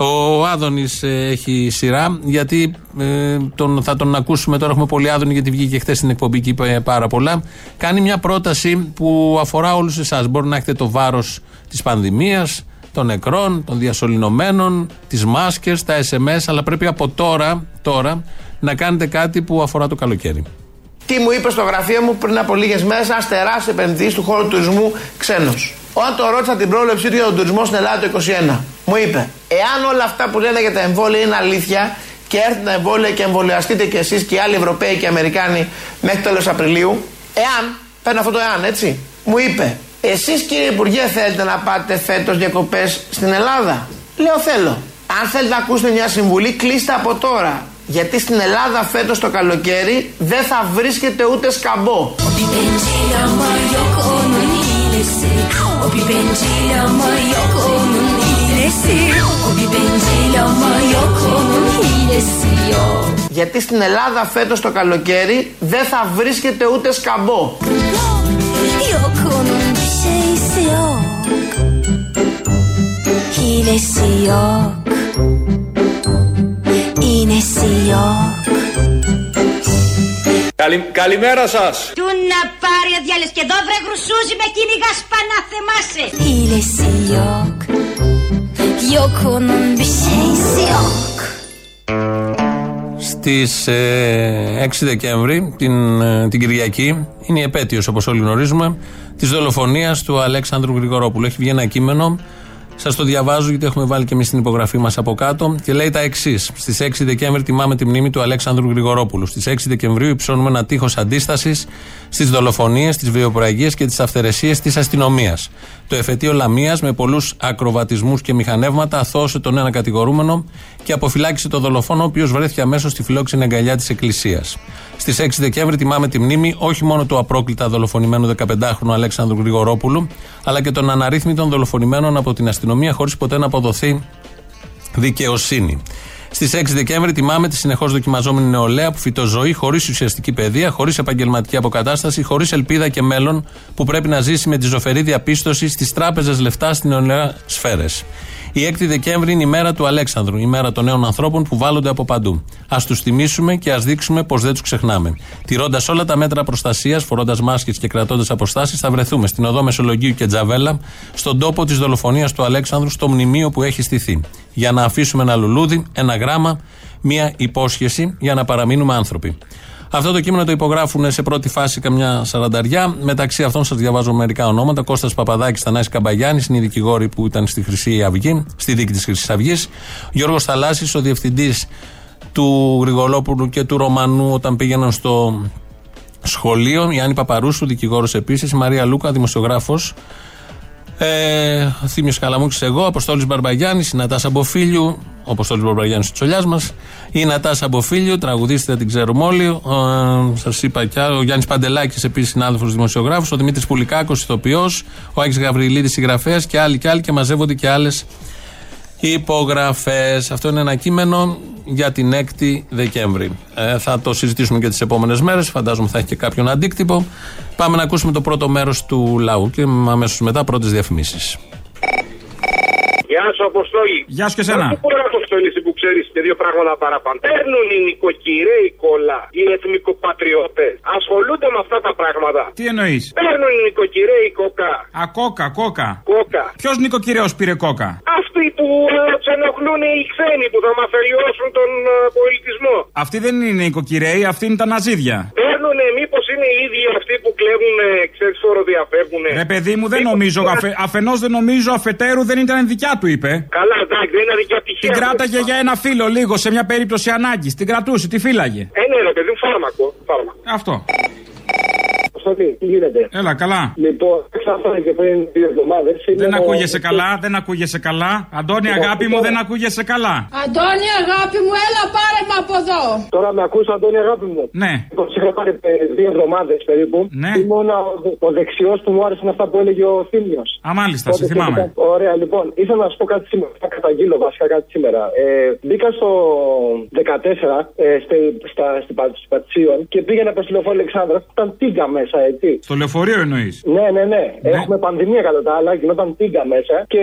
Ο Άδωνης έχει σειρά, γιατί ε, τον, θα τον ακούσουμε τώρα. Έχουμε πολύ Άδωνη, γιατί βγήκε χθες στην εκπομπή και είπε πάρα πολλά. Κάνει μια πρόταση που αφορά όλους εσάς. Μπορεί να έχετε το βάρος της πανδημίας, των νεκρών, των διασωληνωμένων, τις μάσκες, τα SMS, αλλά πρέπει από τώρα, τώρα να κάνετε κάτι που αφορά το καλοκαίρι. Τι μου είπες στο γραφείο μου πριν από λίγες μέρες ένα τεράστιο επενδυτή του χώρου του τουρισμού ξένος. Όταν το ρώτησα την πρόβλεψή του για τον τουρισμό στην Ελλάδα το 2021, μου είπε: Εάν όλα αυτά που λένε για τα εμβόλια είναι αλήθεια και έρθουν τα εμβόλια και εμβολιαστείτε κι εσείς και οι άλλοι Ευρωπαίοι και Αμερικάνοι μέχρι τέλος Απριλίου, εάν, παίρνω αυτό το εάν, έτσι, μου είπε: Εσείς κύριε Υπουργέ θέλετε να πάτε φέτος διακοπές στην Ελλάδα; Λέω θέλω. Αν θέλετε να ακούσετε μια συμβουλή, κλείστε από τώρα. Γιατί στην Ελλάδα φέτος το καλοκαίρι δεν θα βρίσκεται ούτε σκαμπό. Obi benciyle ama yok onun iyilesi Obi bencil ama yok onun iyilesi Obi bencil ama yok onun iyilesi yok Γιατί στην Ελλάδα φέτος το καλοκαίρι δεν θα βρίσκεται ούτε σκαμπό. Yok onun bir şeysi yok Hilesi yok İğnesi yok Καλη, καλημέρα σας. Του να πάρει ο διάλες και εδώ βρε γρουσούζι με κυνηγά σπανά θεμάσαι. Hilesi yok Yok onun bir şeysi yok Στις ε, 6 Δεκέμβρη, την, ε, την Κυριακή, είναι η επέτειος όπως όλοι γνωρίζουμε, της δολοφονίας του Αλέξανδρου Γρηγορόπουλου. Έχει βγει ένα κείμενο, σας το διαβάζω γιατί έχουμε βάλει και εμείς την υπογραφή μας από κάτω και λέει τα εξής. Στις 6 Δεκέμβρη τιμάμε τη μνήμη του Αλέξανδρου Γρηγορόπουλου. Στις 6 Δεκεμβρίου υψώνουμε ένα τείχος αντίστασης στις δολοφονίες, τις βιοπραγίες και τις αυθαιρεσίες της αστυνομίας. Το εφετείο Λαμίας με πολλούς ακροβατισμούς και μηχανεύματα αθώωσε τον ένα κατηγορούμενο και αποφυλάκησε τον δολοφόνο ο οποίος βρέθηκε αμέσως στη φιλόξενη αγκαλιά της Εκκλησίας. Στις 6 Δεκέμβρη τιμάμε τη μνήμη όχι μόνο του απρόκλητα δολοφονημένου 15χρονου Αλέξανδρου Γρηγορόπουλου, αλλά και των αναρρύθμιτων δολοφονημένων από την αστυνομία χωρίς ποτέ να αποδοθεί δικαιοσύνη. Στις 6 Δεκέμβρη τιμάμε τη συνεχώς δοκιμαζόμενη νεολαία που φυτό ζωή, χωρίς ουσιαστική παιδεία, χωρίς επαγγελματική αποκατάσταση, χωρίς ελπίδα και μέλλον που πρέπει να ζήσει με τη ζωφερή διαπίστωση στις τράπεζες λεφτά στην νεολαία σφαίρες. Η 6η Δεκέμβρη είναι η μέρα του Αλέξανδρου, η μέρα των νέων ανθρώπων που βάλλονται από παντού. Α τους τιμήσουμε και ας δείξουμε πως δεν τους ξεχνάμε. Τηρώντας όλα τα μέτρα προστασίας, φορώντας μάσκες και κρατώντας αποστάσεις, θα βρεθούμε στην οδό Μεσολογγίου και Τζαβέλα, στον τόπο της δολοφονίας του Αλέξανδρου, στο μνημείο που έχει στηθεί. Για να αφήσουμε ένα λουλούδι, ένα γράμμα, μία υπόσχεση για να παραμείνουμε άνθρωποι. Αυτό το κείμενο το υπογράφουν σε πρώτη φάση καμιά σαρανταριά. Μεταξύ αυτών σας διαβάζω μερικά ονόματα. Κώστας Παπαδάκης, Θανάσης Καμπαγιάννης, είναι οι δικηγόροι που ήταν στη Χρυσή Αυγή, στη δίκη της Χρυσής Αυγής. Γιώργος Θαλάσσης, ο διευθυντής του Γρηγολόπουλου και του Ρωμανού όταν πήγαιναν στο σχολείο. Γιάννη Παπαρούσου, δικηγόρος επίσης. Η Μαρία Λούκα, δημοσιογράφος. Ε, ο Θήμιος Καλαμούκης, εγώ, Αποστόλης Μπαρμπαγιάννης, η Νατάσα Μποφίλιου, ο Αποστόλης Μπαρμπαγιάννη τη Τσολιάς μας, η Νατάσα Μποφίλιου, τραγουδίστρια την ξέρουμε όλοι. Σας είπα κι άλλο, ο Γιάννης Παντελάκης, επίσης συνάδελφος δημοσιογράφος, ο Δημήτρης Πουλικάκος, ηθοποιός, ο Άκης Γαβριλίδης, συγγραφέας και άλλοι και άλλοι και μαζεύονται και άλλες υπογραφές. Αυτό είναι ένα κείμενο για την 6η Δεκέμβρη. Ε, θα το συζητήσουμε και τις επόμενες μέρες. Φαντάζομαι θα έχει και κάποιον αντίκτυπο. Πάμε να ακούσουμε το πρώτο μέρος του λαού και αμέσως μετά πρώτες διαφημίσεις. Γεια σου, Αποστόλη. Γεια σου και εσένα. Δεν μπορεί Αποστόλη, εσύ που ξέρεις και δύο πράγματα παραπάνω. Παίρνουν οι νοικοκυρέοι κόλλα, οι εθνικοπατριώτες. Ασχολούνται με αυτά τα πράγματα. Τι εννοείς; Παίρνουν οι νοικοκυρέοι κόκα. Α, κόκα, κόκα. Κόκα. Ποιος νοικοκυρέος πήρε κόκα; Αυτοί που ε, του ενοχλούν οι ξένοι που θα μας αλλοιώσουν τον ε, πολιτισμό. Αυτοί δεν είναι νοικοκυρέοι, αυτοί είναι τα ναζίδια. Παίρνουνε, μήπως είναι οι ίδιοι αυτοί που κλέβουν, ξέρεις, φοροδιαφεύγουνε. Ρε παιδί μου, δεν νομίζω. Αφε, Αφενός δεν νομίζω, αφετέρου δεν ήταν δικιά του, είπε. Καλά, εντάξει, δεν είναι δικιά τυχαία. Την κράταγε για ένα φίλο λίγο σε μια περίπτωση ανάγκης. Την κρατούσε, τη φύλαγε. Ε, ναι, ρε παιδί μου, φάρμακο. φάρμακο. Αυτό. Αποστολή, τι γίνεται; Έλα, καλά. Λοιπόν, ξαφνικά και πριν δύο εβδομάδες. Δεν ακούγεσαι καλά, δεν ακούγεσαι καλά. Αντώνη, αγάπη μου, δεν ακούγεσαι καλά. Αντώνη, αγάπη μου, έλα πάρε με από εδώ. Τώρα με ακούς, Αντώνη, αγάπη μου. Ναι. Λοιπόν, σε είχα πάρει ε, δύο εβδομάδες περίπου. Ναι. Ήμουν ο, ο δεξιός που μου άρεσαν αυτά που έλεγε ο Θήμιος. Α, μάλιστα, σε θυμάμαι. Ωραία, λοιπόν, ήθελα να σου πω κάτι σήμερα. Θα καταγγείλω βασικά κάτι σήμερα. Ε, μπήκα στο 14 ε, στη, στα, στη, Πα- στη Πατσίων και πήγαινα προς τηλεφόρο Αλεξάνδρα. Ήταν τίγκα μέσα. Μέσα, έτσι. Στο λεωφορείο εννοείς; Ναι, ναι, ναι. Έχουμε πανδημία κατά τα άλλα, γινόταν τίγκα μέσα και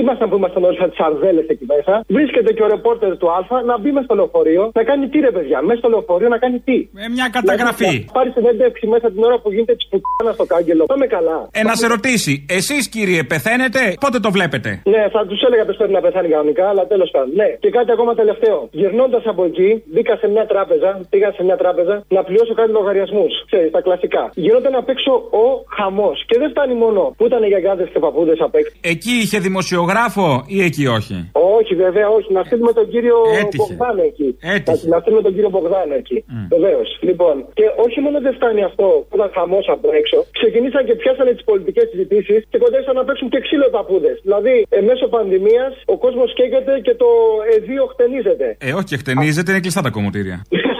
ήμασταν που ήμασταν όλοι σαν τις αρδέλες εκεί μέσα. Βρίσκεται και ο ρεπόρτερ του Α να μπει μέσα στο λεωφορείο, να κάνει τι ρε παιδιά, μέσα στο λεωφορείο να κάνει τι. Ε, μια καταγραφή. Να πάρει συνέντευξη μέσα την ώρα που γίνεται της πουτάνα στο κάγκελο. Πάμε καλά. Ε, να σε ρωτήσει, εσείς κύριε, πεθαίνετε, πότε το βλέπετε; Ναι, θα τους έλεγα πω πρέπει να πεθάνει κανονικά, αλλά τέλος πάντων. Ναι, και κάτι ακόμα τελευταίο. Γυρνώντας από εκεί, μπήκα σε μια τράπεζα, πήγα σε μια τράπεζα να πληρώσω κάτι λογαριασμούς. Ξέρεις, τα κλασικά. Γινόταν απ' έξω ο χαμός. Και δεν φτάνει μόνο που ήταν οι γιαγάδε και παππούδες απ' έξω. Εκεί είχε δημοσιογράφο ή εκεί όχι; Όχι, βέβαια, όχι. Να στείλουμε τον κύριο Έτυχε. Μπογδάνο εκεί. Έτυχε. Να, να στείλουμε τον κύριο Μπογδάνο εκεί. Βεβαίως. Λοιπόν, και όχι μόνο δεν φτάνει αυτό που ήταν χαμός από έξω, ξεκινήσαν και πιάσανε τις πολιτικές συζητήσεις και κοντέψαν να παίξουν και ξύλο οι παππούδες. Δηλαδή, ε, μέσω πανδημίας ο κόσμος καίγεται και το εδίο χτενίζεται. Ε, όχι, εκτενίζεται, είναι κλειστά τα κομμωτήρια.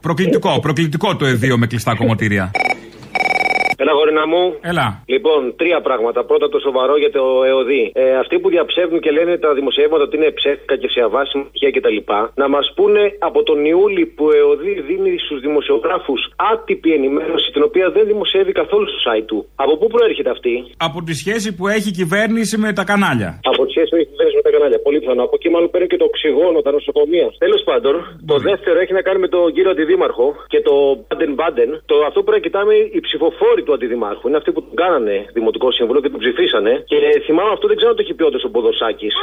προκλητικό, προκλητικό το εδίο με κλειστά κομμωτήρια. Έλα, γορίνα μου. Έλα. Λοιπόν, τρία πράγματα. Πρώτα το σοβαρό για το ΕΟΔΗ. Ε, αυτοί που διαψεύδουν και λένε τα δημοσιεύματα ότι είναι ψεύτικα και σε αβάσιμα στοιχεία κτλ. Να μας πούνε από τον Ιούλη που ο ΕΟΔΗ δίνει στους δημοσιογράφους άτυπη ενημέρωση, την οποία δεν δημοσιεύει καθόλου στο site του. Από πού προέρχεται αυτή; Από τη σχέση που έχει η κυβέρνηση με τα κανάλια. Από τη σχέση που έχει κυβέρνηση με τα κανάλια. Πολύ πιθανό. Από εκεί μάλλον παίρνει και το οξυγόνο, τα νοσοκομεία. Τέλος πάντων, το δεύτερο έχει να κάνει με τον κύριο Αντιδήμαρχο και το Μπάντεν Μπάντεν. Το αυτό που πρέπει να κοιτάμε οι ψηφοφόροι του Αντιδημάρχου. Είναι αυτοί που τον κάνανε δημοτικό σύμβουλο και τον ψηφίσανε. Και θυμάμαι αυτό δεν ξέρω αν το έχει πει όντως ο Ποδοσάκης.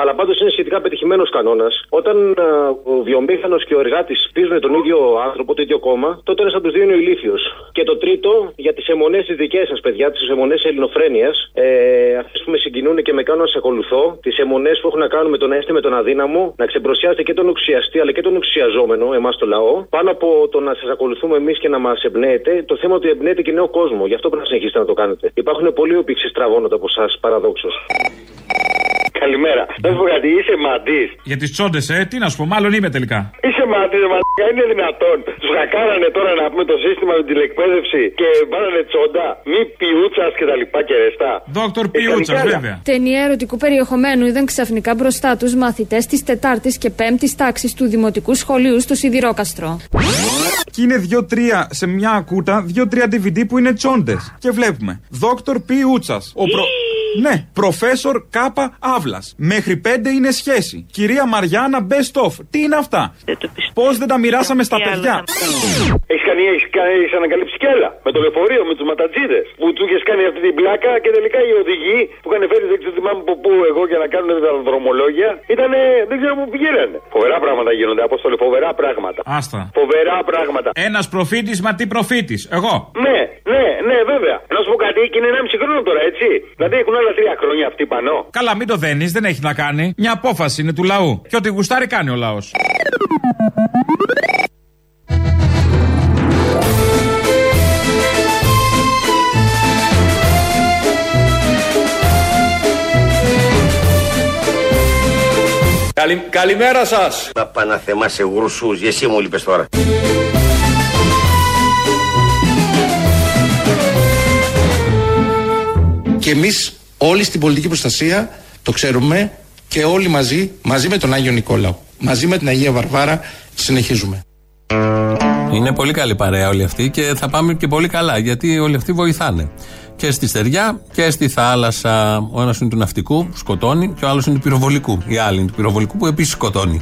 Αλλά πάντως είναι σχετικά πετυχημένος κανόνας. Όταν α, ο βιομήχανος και ο εργάτης πίζουν τον ίδιο άνθρωπο, το ίδιο κόμμα, τότε ένας από τους δύο είναι ο ηλίθιος. Και το τρίτο, για τις αιμονές τις δικές σας, παιδιά, τις αιμονές ελληνοφρένειας, ε, αυτές που με συγκινούν και με κάνουν να σε ακολουθώ, τις αιμονές που έχουν να κάνουν με τον έστε με τον αδύναμο, να ξεμπροσιάσετε και τον ουξιαστή αλλά και τον ουξιαζόμενο, εμάς το λαό, πάνω από το να σας ακολουθούμε εμείς και να μας εμπνέετε, το θέμα ότι εμπνέετε και νέο κόσμο. Γι' αυτό πρέπει να συνεχίσετε να το κάνετε. Υπάρχουν πολλοί που ξεστραβώνονται από εσά, παραδόξως. Καλημέρα. Να σου πω κάτι, είσαι μαντής. Για τις τσόντες, ε, τι να σου πω, μάλλον είμαι τελικά. Είσαι μαντής, μαντή. Είναι δυνατόν. Τους χακάρανε τώρα να πούμε το σύστημα με την τηλεκπαίδευση και βάλανε τσόντα. Μη πιούτσα και τα λοιπά και ρεστά. Δόκτωρ Πιούτσα, βέβαια. Ταινία ερωτικού περιεχομένου είδαν ξαφνικά μπροστά τους μαθητές της 4η και 5η τάξης του Δημοτικού Σχολείου στο Σιδηρόκαστρο. Και είναι δύο-τρία σε μια κούτα, δύο-τρία DVD που είναι τσόντες. Και βλέπουμε. Δόκτωρ Πιούτσα. Ο προ... Ναι, προφέσορ Κάπα Αύλας. Μέχρι πέντε είναι σχέση. Κυρία Μαριάννα Best of. Τι είναι αυτά; Πώς δεν τα μοιράσαμε στα παιδιά; Έχεις κάνει, έχεις, κάνει- έχεις ανακαλύψει κι άλλα. Με το λεωφορείο, με τους ματατζίδες. Που του είχες κάνει αυτή την πλάκα και τελικά οι οδηγοί που είχαν φέρει, δεν ξέρω θυμάμαι από πού εγώ για να κάνουν τα δρομολόγια, ήταν δεν ξέρω πού πηγαίνανε. Φοβερά πράγματα γίνονται, Απόστολε, φοβερά πράγματα. Άστα. Φοβερά πράγματα. Ένας προφήτης, μα τι προφήτης. Εγώ. Ναι, ναι, ναι, βέβαια. Να σου πω κάτι, και είναι 1,5 χρόνο τώρα, έτσι. Δηλαδή έχουν άλλα τρία χρόνια αυτοί πανώ. Καλά, μην το δένεις, δεν έχει να κάνει. Μια απόφαση είναι του λαού. Και ό,τι γουστάρει κάνει ο λαός. Καλη- καλημέρα σας. Να πάει να θεμάσαι γρουσούς, εσύ μου λείπες τώρα. Και εμείς όλοι στην πολιτική προστασία το ξέρουμε και όλοι μαζί, μαζί με τον Άγιο Νικόλαο, μαζί με την Αγία Βαρβάρα συνεχίζουμε. Είναι πολύ καλή παρέα όλοι αυτοί και θα πάμε και πολύ καλά γιατί όλοι αυτοί βοηθάνε. Και στη στεριά και στη θάλασσα. Ο ένας είναι του ναυτικού που σκοτώνει και ο άλλος είναι του πυροβολικού. Η άλλη είναι του πυροβολικού που επίσης σκοτώνει.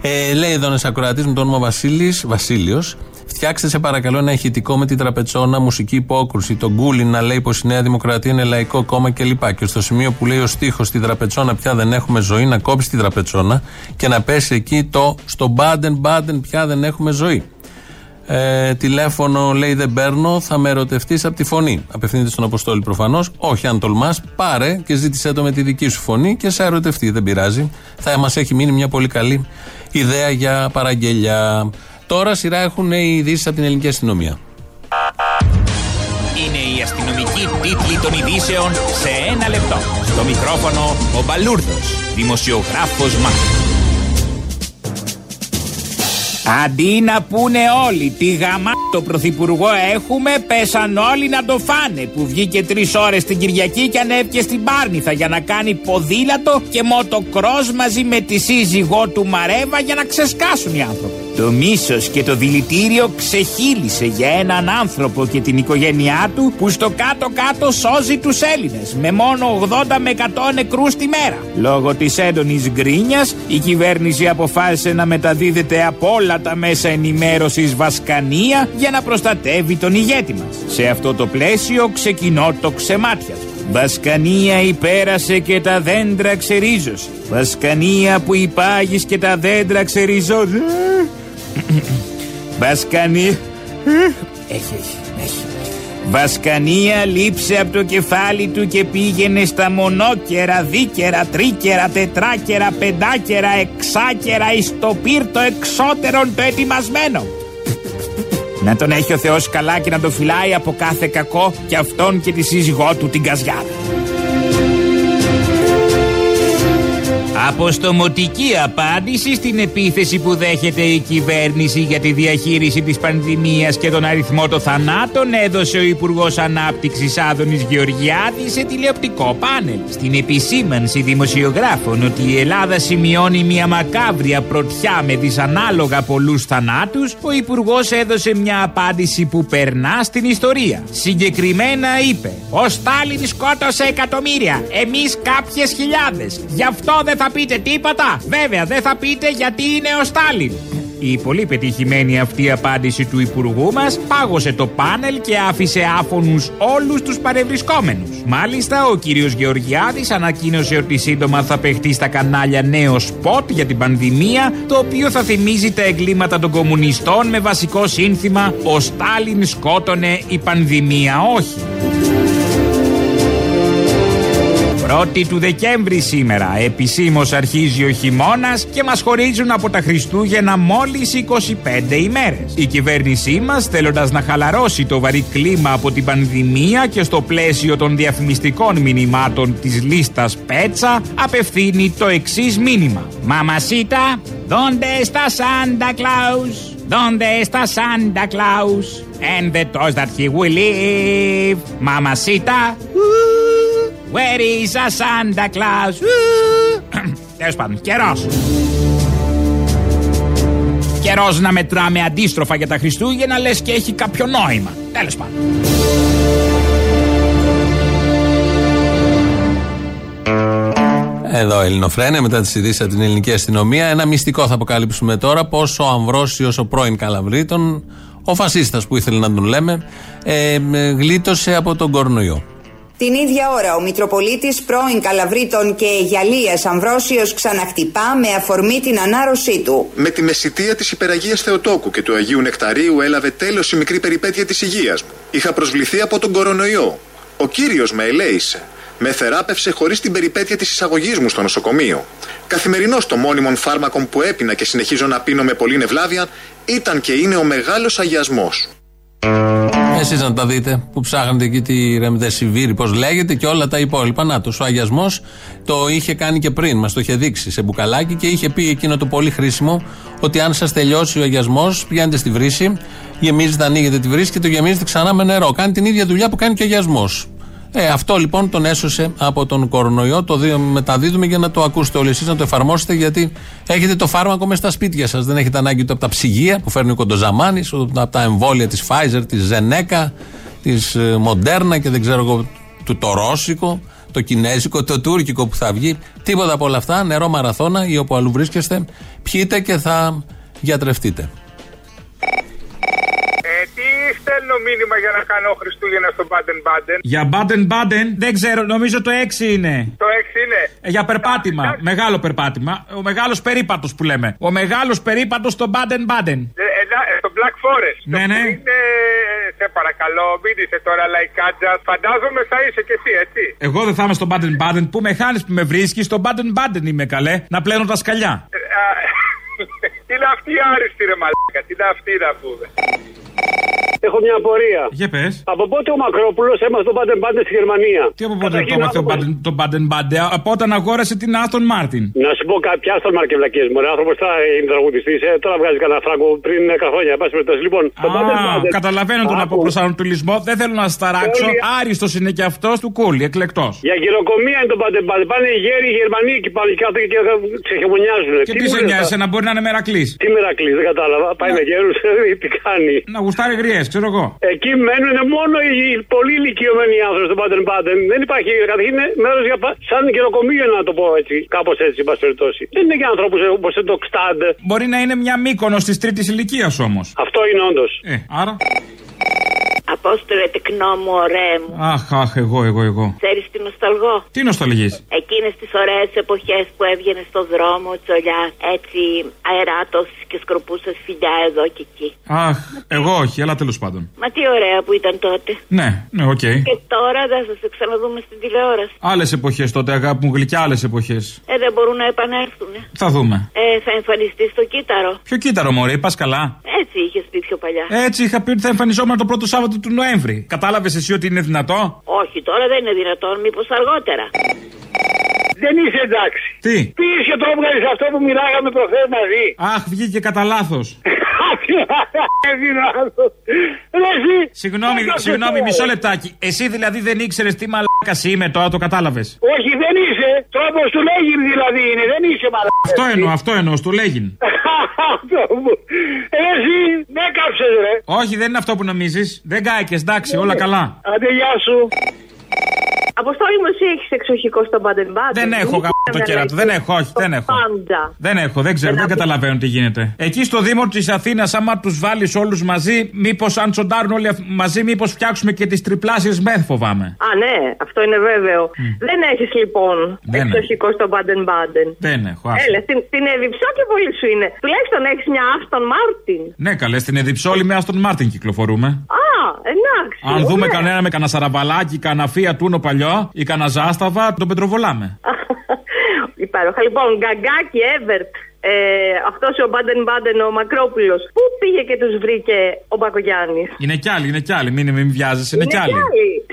Ε, λέει εδώ ένας ακροατής με το όνομα Βασίλης, Βασίλειος, φτιάξτε σε παρακαλώ ένα ηχητικό με την τραπετσόνα, μουσική υπόκρουση, τον Γκούλι να λέει πως η Νέα Δημοκρατία είναι λαϊκό κόμμα κλπ. Και στο σημείο που λέει ο στίχος στη τραπετσόνα πια δεν έχουμε ζωή, να κόψει την τραπετσόνα και να πέσει εκεί το στο Μπάντεν Μπάντεν πια δεν έχουμε ζωή. Ε, τηλέφωνο λέει δεν παίρνω, θα με ερωτευτείς από τη φωνή. Απευθύνεται στον Αποστόλη προφανώς. Όχι, αν τολμάς, πάρε και ζήτησέ το με τη δική σου φωνή και σε ερωτευτεί. Δεν πειράζει. Θα μας έχει μείνει μια πολύ καλή ιδέα για παραγγελιά. Τώρα σειρά έχουν οι ειδήσεις από την ελληνική αστυνομία. Είναι η αστυνομική τίτλη των ειδήσεων σε ένα λεπτό. Στο μικρόφωνο ο Μπαλούρδος, δημοσιογράφος Μάρκος. Αντί να πούνε όλοι τι γαμά το πρωθυπουργό έχουμε, πέσαν όλοι να το φάνε. Που βγήκε τρεις ώρες την Κυριακή και ανέβηκε στην Πάρνηθα για να κάνει ποδήλατο και μοτοκρός μαζί με τη σύζυγό του Μαρέβα για να ξεσκάσουν οι άνθρωποι. Το μίσος και το δηλητήριο ξεχύλισε για έναν άνθρωπο και την οικογένειά του που στο κάτω-κάτω σώζει τους Έλληνες με μόνο 80 με 100 νεκρούς τη μέρα. Λόγω της έντονης γκρίνιας η κυβέρνηση αποφάσισε να μεταδίδεται από όλα τα μέσα ενημέρωσης βασκανία για να προστατεύει τον ηγέτη μας. Σε αυτό το πλαίσιο ξεκινώ το ξεμάτιασμα. Βασκανία υπέρασε και τα δέντρα ξερίζωσε. Βασκανία που υπάγεις και τα δέντρα ξεριζώνται. Βασκανία. Έχει, έχει, έχει. Βασκανία λείψε από το κεφάλι του και πήγαινε στα μονόκερα, δίκερα, τρίκερα, τετράκερα, πεντάκερα, εξάκερα εις το πύρτο εξώτερον το ετοιμασμένο. Να τον έχει ο Θεός καλά και να τον φυλάει από κάθε κακό και αυτόν και τη σύζυγό του την Καζιάδα. Αποστομωτική απάντηση στην επίθεση που δέχεται η κυβέρνηση για τη διαχείριση της πανδημίας και τον αριθμό των θανάτων έδωσε ο Υπουργός Ανάπτυξης Άδωνης Γεωργιάδης σε τηλεοπτικό πάνελ. Στην επισήμανση δημοσιογράφων ότι η Ελλάδα σημειώνει μια μακάβρια πρωτιά με δυσανάλογα πολλούς θανάτους, ο Υπουργός έδωσε μια απάντηση που περνά στην ιστορία. Συγκεκριμένα είπε «Ο Στάλιν σκότωσε εκατομμύρια, εμείς κάποιες χιλιάδες. Γι' αυτό δεν θα πείτε τίποτα; Βέβαια, δεν θα πείτε γιατί είναι ο Στάλιν. Η πολύ πετυχημένη αυτή απάντηση του Υπουργού μας πάγωσε το πάνελ και άφησε άφωνους όλους τους παρευρισκόμενους. Μάλιστα, ο κύριος Γεωργιάδης ανακοίνωσε ότι σύντομα θα παιχτεί στα κανάλια νέο σποτ για την πανδημία, το οποίο θα θυμίζει τα εγκλήματα των κομμουνιστών με βασικό σύνθημα «Ο Στάλιν σκότωνε, η πανδημία όχι». Πρώτη του Δεκέμβρη σήμερα. Επισήμως αρχίζει ο χειμώνας και μας χωρίζουν από τα Χριστούγεννα μόλις 25 ημέρες. Η κυβέρνησή μας, θέλοντας να χαλαρώσει το βαρύ κλίμα από την πανδημία και στο πλαίσιο των διαφημιστικών μηνυμάτων της λίστας Πέτσα, απευθύνει το εξής μήνυμα. Μαμασίτα, ¿dónde está Santa Claus? ¿Dónde está Santa Claus? And the toys that he will leave. Mamacita. Where is a Santa Claus? Τέλος πάντων, καιρός. Καιρός να μετράμε αντίστροφα για τα Χριστούγεννα, λες και έχει κάποιο νόημα. Τέλος πάντων. Εδώ Ελληνοφρένια μετά τις ειδήσεις από την ελληνική αστυνομία. Ένα μυστικό θα αποκαλύψουμε τώρα πώ ο Αμβρόσιος, ο πρώην Καλαβρίτων, ο φασίστας που ήθελε να τον λέμε, ε, ε, γλίτωσε από τον κορονοϊό. Την ίδια ώρα ο Μητροπολίτης πρώην Καλαβρίτων και Γιαλίας Αμβρόσιος ξαναχτυπά με αφορμή την ανάρρωσή του. Με τη μεσητεία της υπεραγίας Θεοτόκου και του Αγίου Νεκταρίου έλαβε τέλος η μικρή περιπέτεια της υγείας μου. Είχα προσβληθεί από τον κορονοϊό. Ο κύριος με ελέησε. Με θεράπευσε χωρίς την περιπέτεια της εισαγωγής μου στο νοσοκομείο. Καθημερινό των μόνιμων φάρμακων που έπινα και συνεχίζω να πίνω με πολλή νευλάβεια ήταν και είναι ο μεγάλος αγιασμός. Εσείς να τα δείτε που ψάχνετε εκεί τη Ρεμδεσιβήρη, πώς λέγεται και όλα τα υπόλοιπα. Να το, ο αγιασμός το είχε κάνει και πριν, μας το είχε δείξει σε μπουκαλάκι και είχε πει εκείνο το πολύ χρήσιμο ότι αν σας τελειώσει ο αγιασμός, πηγαίνετε στη βρύση, γεμίζετε, ανοίγετε τη βρύση και το γεμίζετε ξανά με νερό. Κάνει την ίδια δουλειά που κάνει και ο αγιασμός. Ε, αυτό λοιπόν τον έσωσε από τον κορονοϊό. Το δι- μεταδίδουμε για να το ακούσετε όλοι εσείς, να το εφαρμόσετε, γιατί έχετε το φάρμακο μέσα στα σπίτια σας. Δεν έχετε ανάγκη ούτε από τα ψυγεία που φέρνει ο Κοντοζαμάνης, ούτε από τα εμβόλια της Pfizer, της Ζενέκα, της Μοντέρνα και δεν ξέρω εγώ, του το ρώσικο, το κινέζικο, το τουρκικό που θα βγει. Τίποτα από όλα αυτά. Νερό μαραθώνα ή όπου αλλού βρίσκεστε, πιείτε και θα γιατρευτείτε. Ε, τι στέλνω μήνυμα για να κάνω Χριστούγεννα στο Baden Baden. Για Baden Baden, δεν ξέρω, νομίζω το 6 είναι. Το 6 είναι. Ε, Για περπάτημα, μεγάλο περπάτημα. Ο μεγάλος περίπατος που λέμε. Ο μεγάλος περίπατος στο Baden Baden. Ε, ε, να- ε, στο Black Forest. Ναι, Το ναι. που Είναι, ε, σε παρακαλώ, μην είσαι τώρα λαϊκάτζα. Φαντάζομαι θα είσαι κι εσύ, έτσι. Εγώ δεν θα είμαι στο Baden Baden. Πού με χάνει που με βρίσκεις, στο Baden Baden είμαι καλέ. Να πλένω τα σκαλιά. Ε, α, Τι είναι αυτή η άριστη ρε μαλάκα, τι είναι αυτή να πούμε. Έχω μια απορία. Για πες. Από πότε ο Μακρόπουλος έμαθε τον Πάντεν Πάντεν στη Γερμανία; Τι από πότε το έμαθε τον Μπάντεν Μπάντε, από όταν αγόρασε την Άστον Μάρτιν. Να σου πω κάποια στον Μαρκευλακίε μου. Ο άνθρωπος τώρα είναι τραγουδιστής. Ε, τώρα βγάζει κανένα φράγκο πριν 10 χρόνια. Εν πάση περιπτώσει. Λοιπόν, τον Πάντεν Α, Πάντεν. καταλαβαίνω τον Άκου. αποπροσανατολισμό. Δεν θέλω να σταράξω. Όλοι- Άριστος είναι και αυτός του κούλι, εκλεκτός. Για γυροκομεία είναι τον Πάντεν Πάντεν. Πάνε οι γέροι οι Γερμανοί και πάνε και κάτω και ξεχεμονιάζουν. Και τι σε νοιάζει, να μπορεί να είναι μερακλής. Τι μερακλής, δεν κατάλαβα. Πάει με γέρους, τι κάνει. Να γουστάρει γριές, ξέρω εγώ. Εκεί μένουν μόνο οι πολύ ηλικιωμένοι άνθρωποι στον Πάντεν Πάντεν. Δεν υπάρχει, καταρχήν είναι μέρος για. πα- σαν γεροκομείο να το πω έτσι. Κάπως έτσι, εν πάση περιπτώσει. Δεν είναι για ανθρώπους όπως το Κστάντ. Μπορεί να είναι μια μήκονος της τρίτης ηλικίας όμως. Αυτό είναι όντως. Ε, άρα. Απόστολε τεκνό μου, ωραίε μου. Αχ, αχ, εγώ, εγώ, εγώ. Ξέρεις τι νοσταλγώ. Τι νοσταλγεί. Εκείνες τις ωραίες εποχές που έβγαινε στο δρόμο τσολιά, έτσι αεράτος και σκορπούσες φιλιά εδώ και εκεί. Αχ, εγώ όχι, αλλά τέλος πάντων. Μα τι ωραία που ήταν τότε. Ναι, ναι, οκ. Και τώρα δεν θα σε ξαναδούμε στην τηλεόραση. Άλλες εποχές τότε, αγάπη μου, γλυκιά άλλες εποχές. Ε, δεν μπορούν να επανέλθουν. Θα δούμε. Ε, θα εμφανιστείς στο κύτταρο. Ποιο κύτταρο, Μωρή, πας καλά. Έτσι είχες πει πιο παλιά. Έτσι είχα πει ότι θα εμφανιζόμουν το πρώτο Σάββατο του Νοέμβρη. Κατάλαβες εσύ ότι είναι δυνατό; Όχι, τώρα δεν είναι δυνατόν, μήπως αργότερα. Δεν είσαι εντάξει. Τι; Πήγε και το έβγαλε αυτό που μιλάγαμε προχθές μαζί; Αχ, βγήκε κατά λάθος. Συγγνώμη, συγγνώμη, μισό λεπτάκι. Εσύ δηλαδή δεν ήξερες τι μαλάκας είμαι τώρα, το κατάλαβες; Όχι, δεν είσαι. Τρόπος του λέγει δηλαδή είναι. Δεν είσαι μαλάκας. Αυτό εννοώ, αυτό εννοώ, στο λέγειν. Αυτό που- Ε, Εσύ με κάψε, ρε. Όχι, δεν είναι αυτό που νομίζεις. Δεν κάηκες, εντάξει, όλα καλά. Άντε, γεια σου. Αποστόλη μου, εσύ έχεις εξοχικό στον Μπάντεν Μπάντεν. Δεν έχω γαμπ το κέρατο, δεν έχω, όχι, δεν έχω. Πάντα. Δεν έχω, δεν ξέρω, δεν καταλαβαίνω τι γίνεται. Εκεί στο Δήμο της Αθήνας, άμα τους βάλεις όλους μαζί, μήπως αν τσοντάρουν όλοι αυ- μαζί, μήπως φτιάξουμε και τις τριπλάσιες μεθ, φοβάμαι. Α, ναι, αυτό είναι βέβαιο. Δεν έχεις λοιπόν Δεν εξοχικό στον Μπάντεν Μπάντεν. Δεν έχω. άσε. Έλα, στην, στην Εδιψό και πολύ σου είναι. Τουλάχιστον έχεις μια Άστον Μάρτιν. Ναι, καλέ, στην Εδιψόλη με Άστον Μάρτιν κυκλοφορούμε. Α, εντάξει. Αν δούμε ωραία. κανένα με κανένα σαραμπαλάκι, κανένα φία τούνο παλιό ή κανένα ζάσταβα, τον πετροβολάμε. Υπέροχα. Λοιπόν, Γκαγκάκι, Εύερτ, ε, αυτός ο Μπάντεν Μπάντεν, ο Μακρόπουλος. Πού πήγε και τους βρήκε ο Μπακογιάννης; Είναι κι άλλοι, είναι κι άλλοι. Μην, μην βιάζεσαι, είναι, κι άλλοι.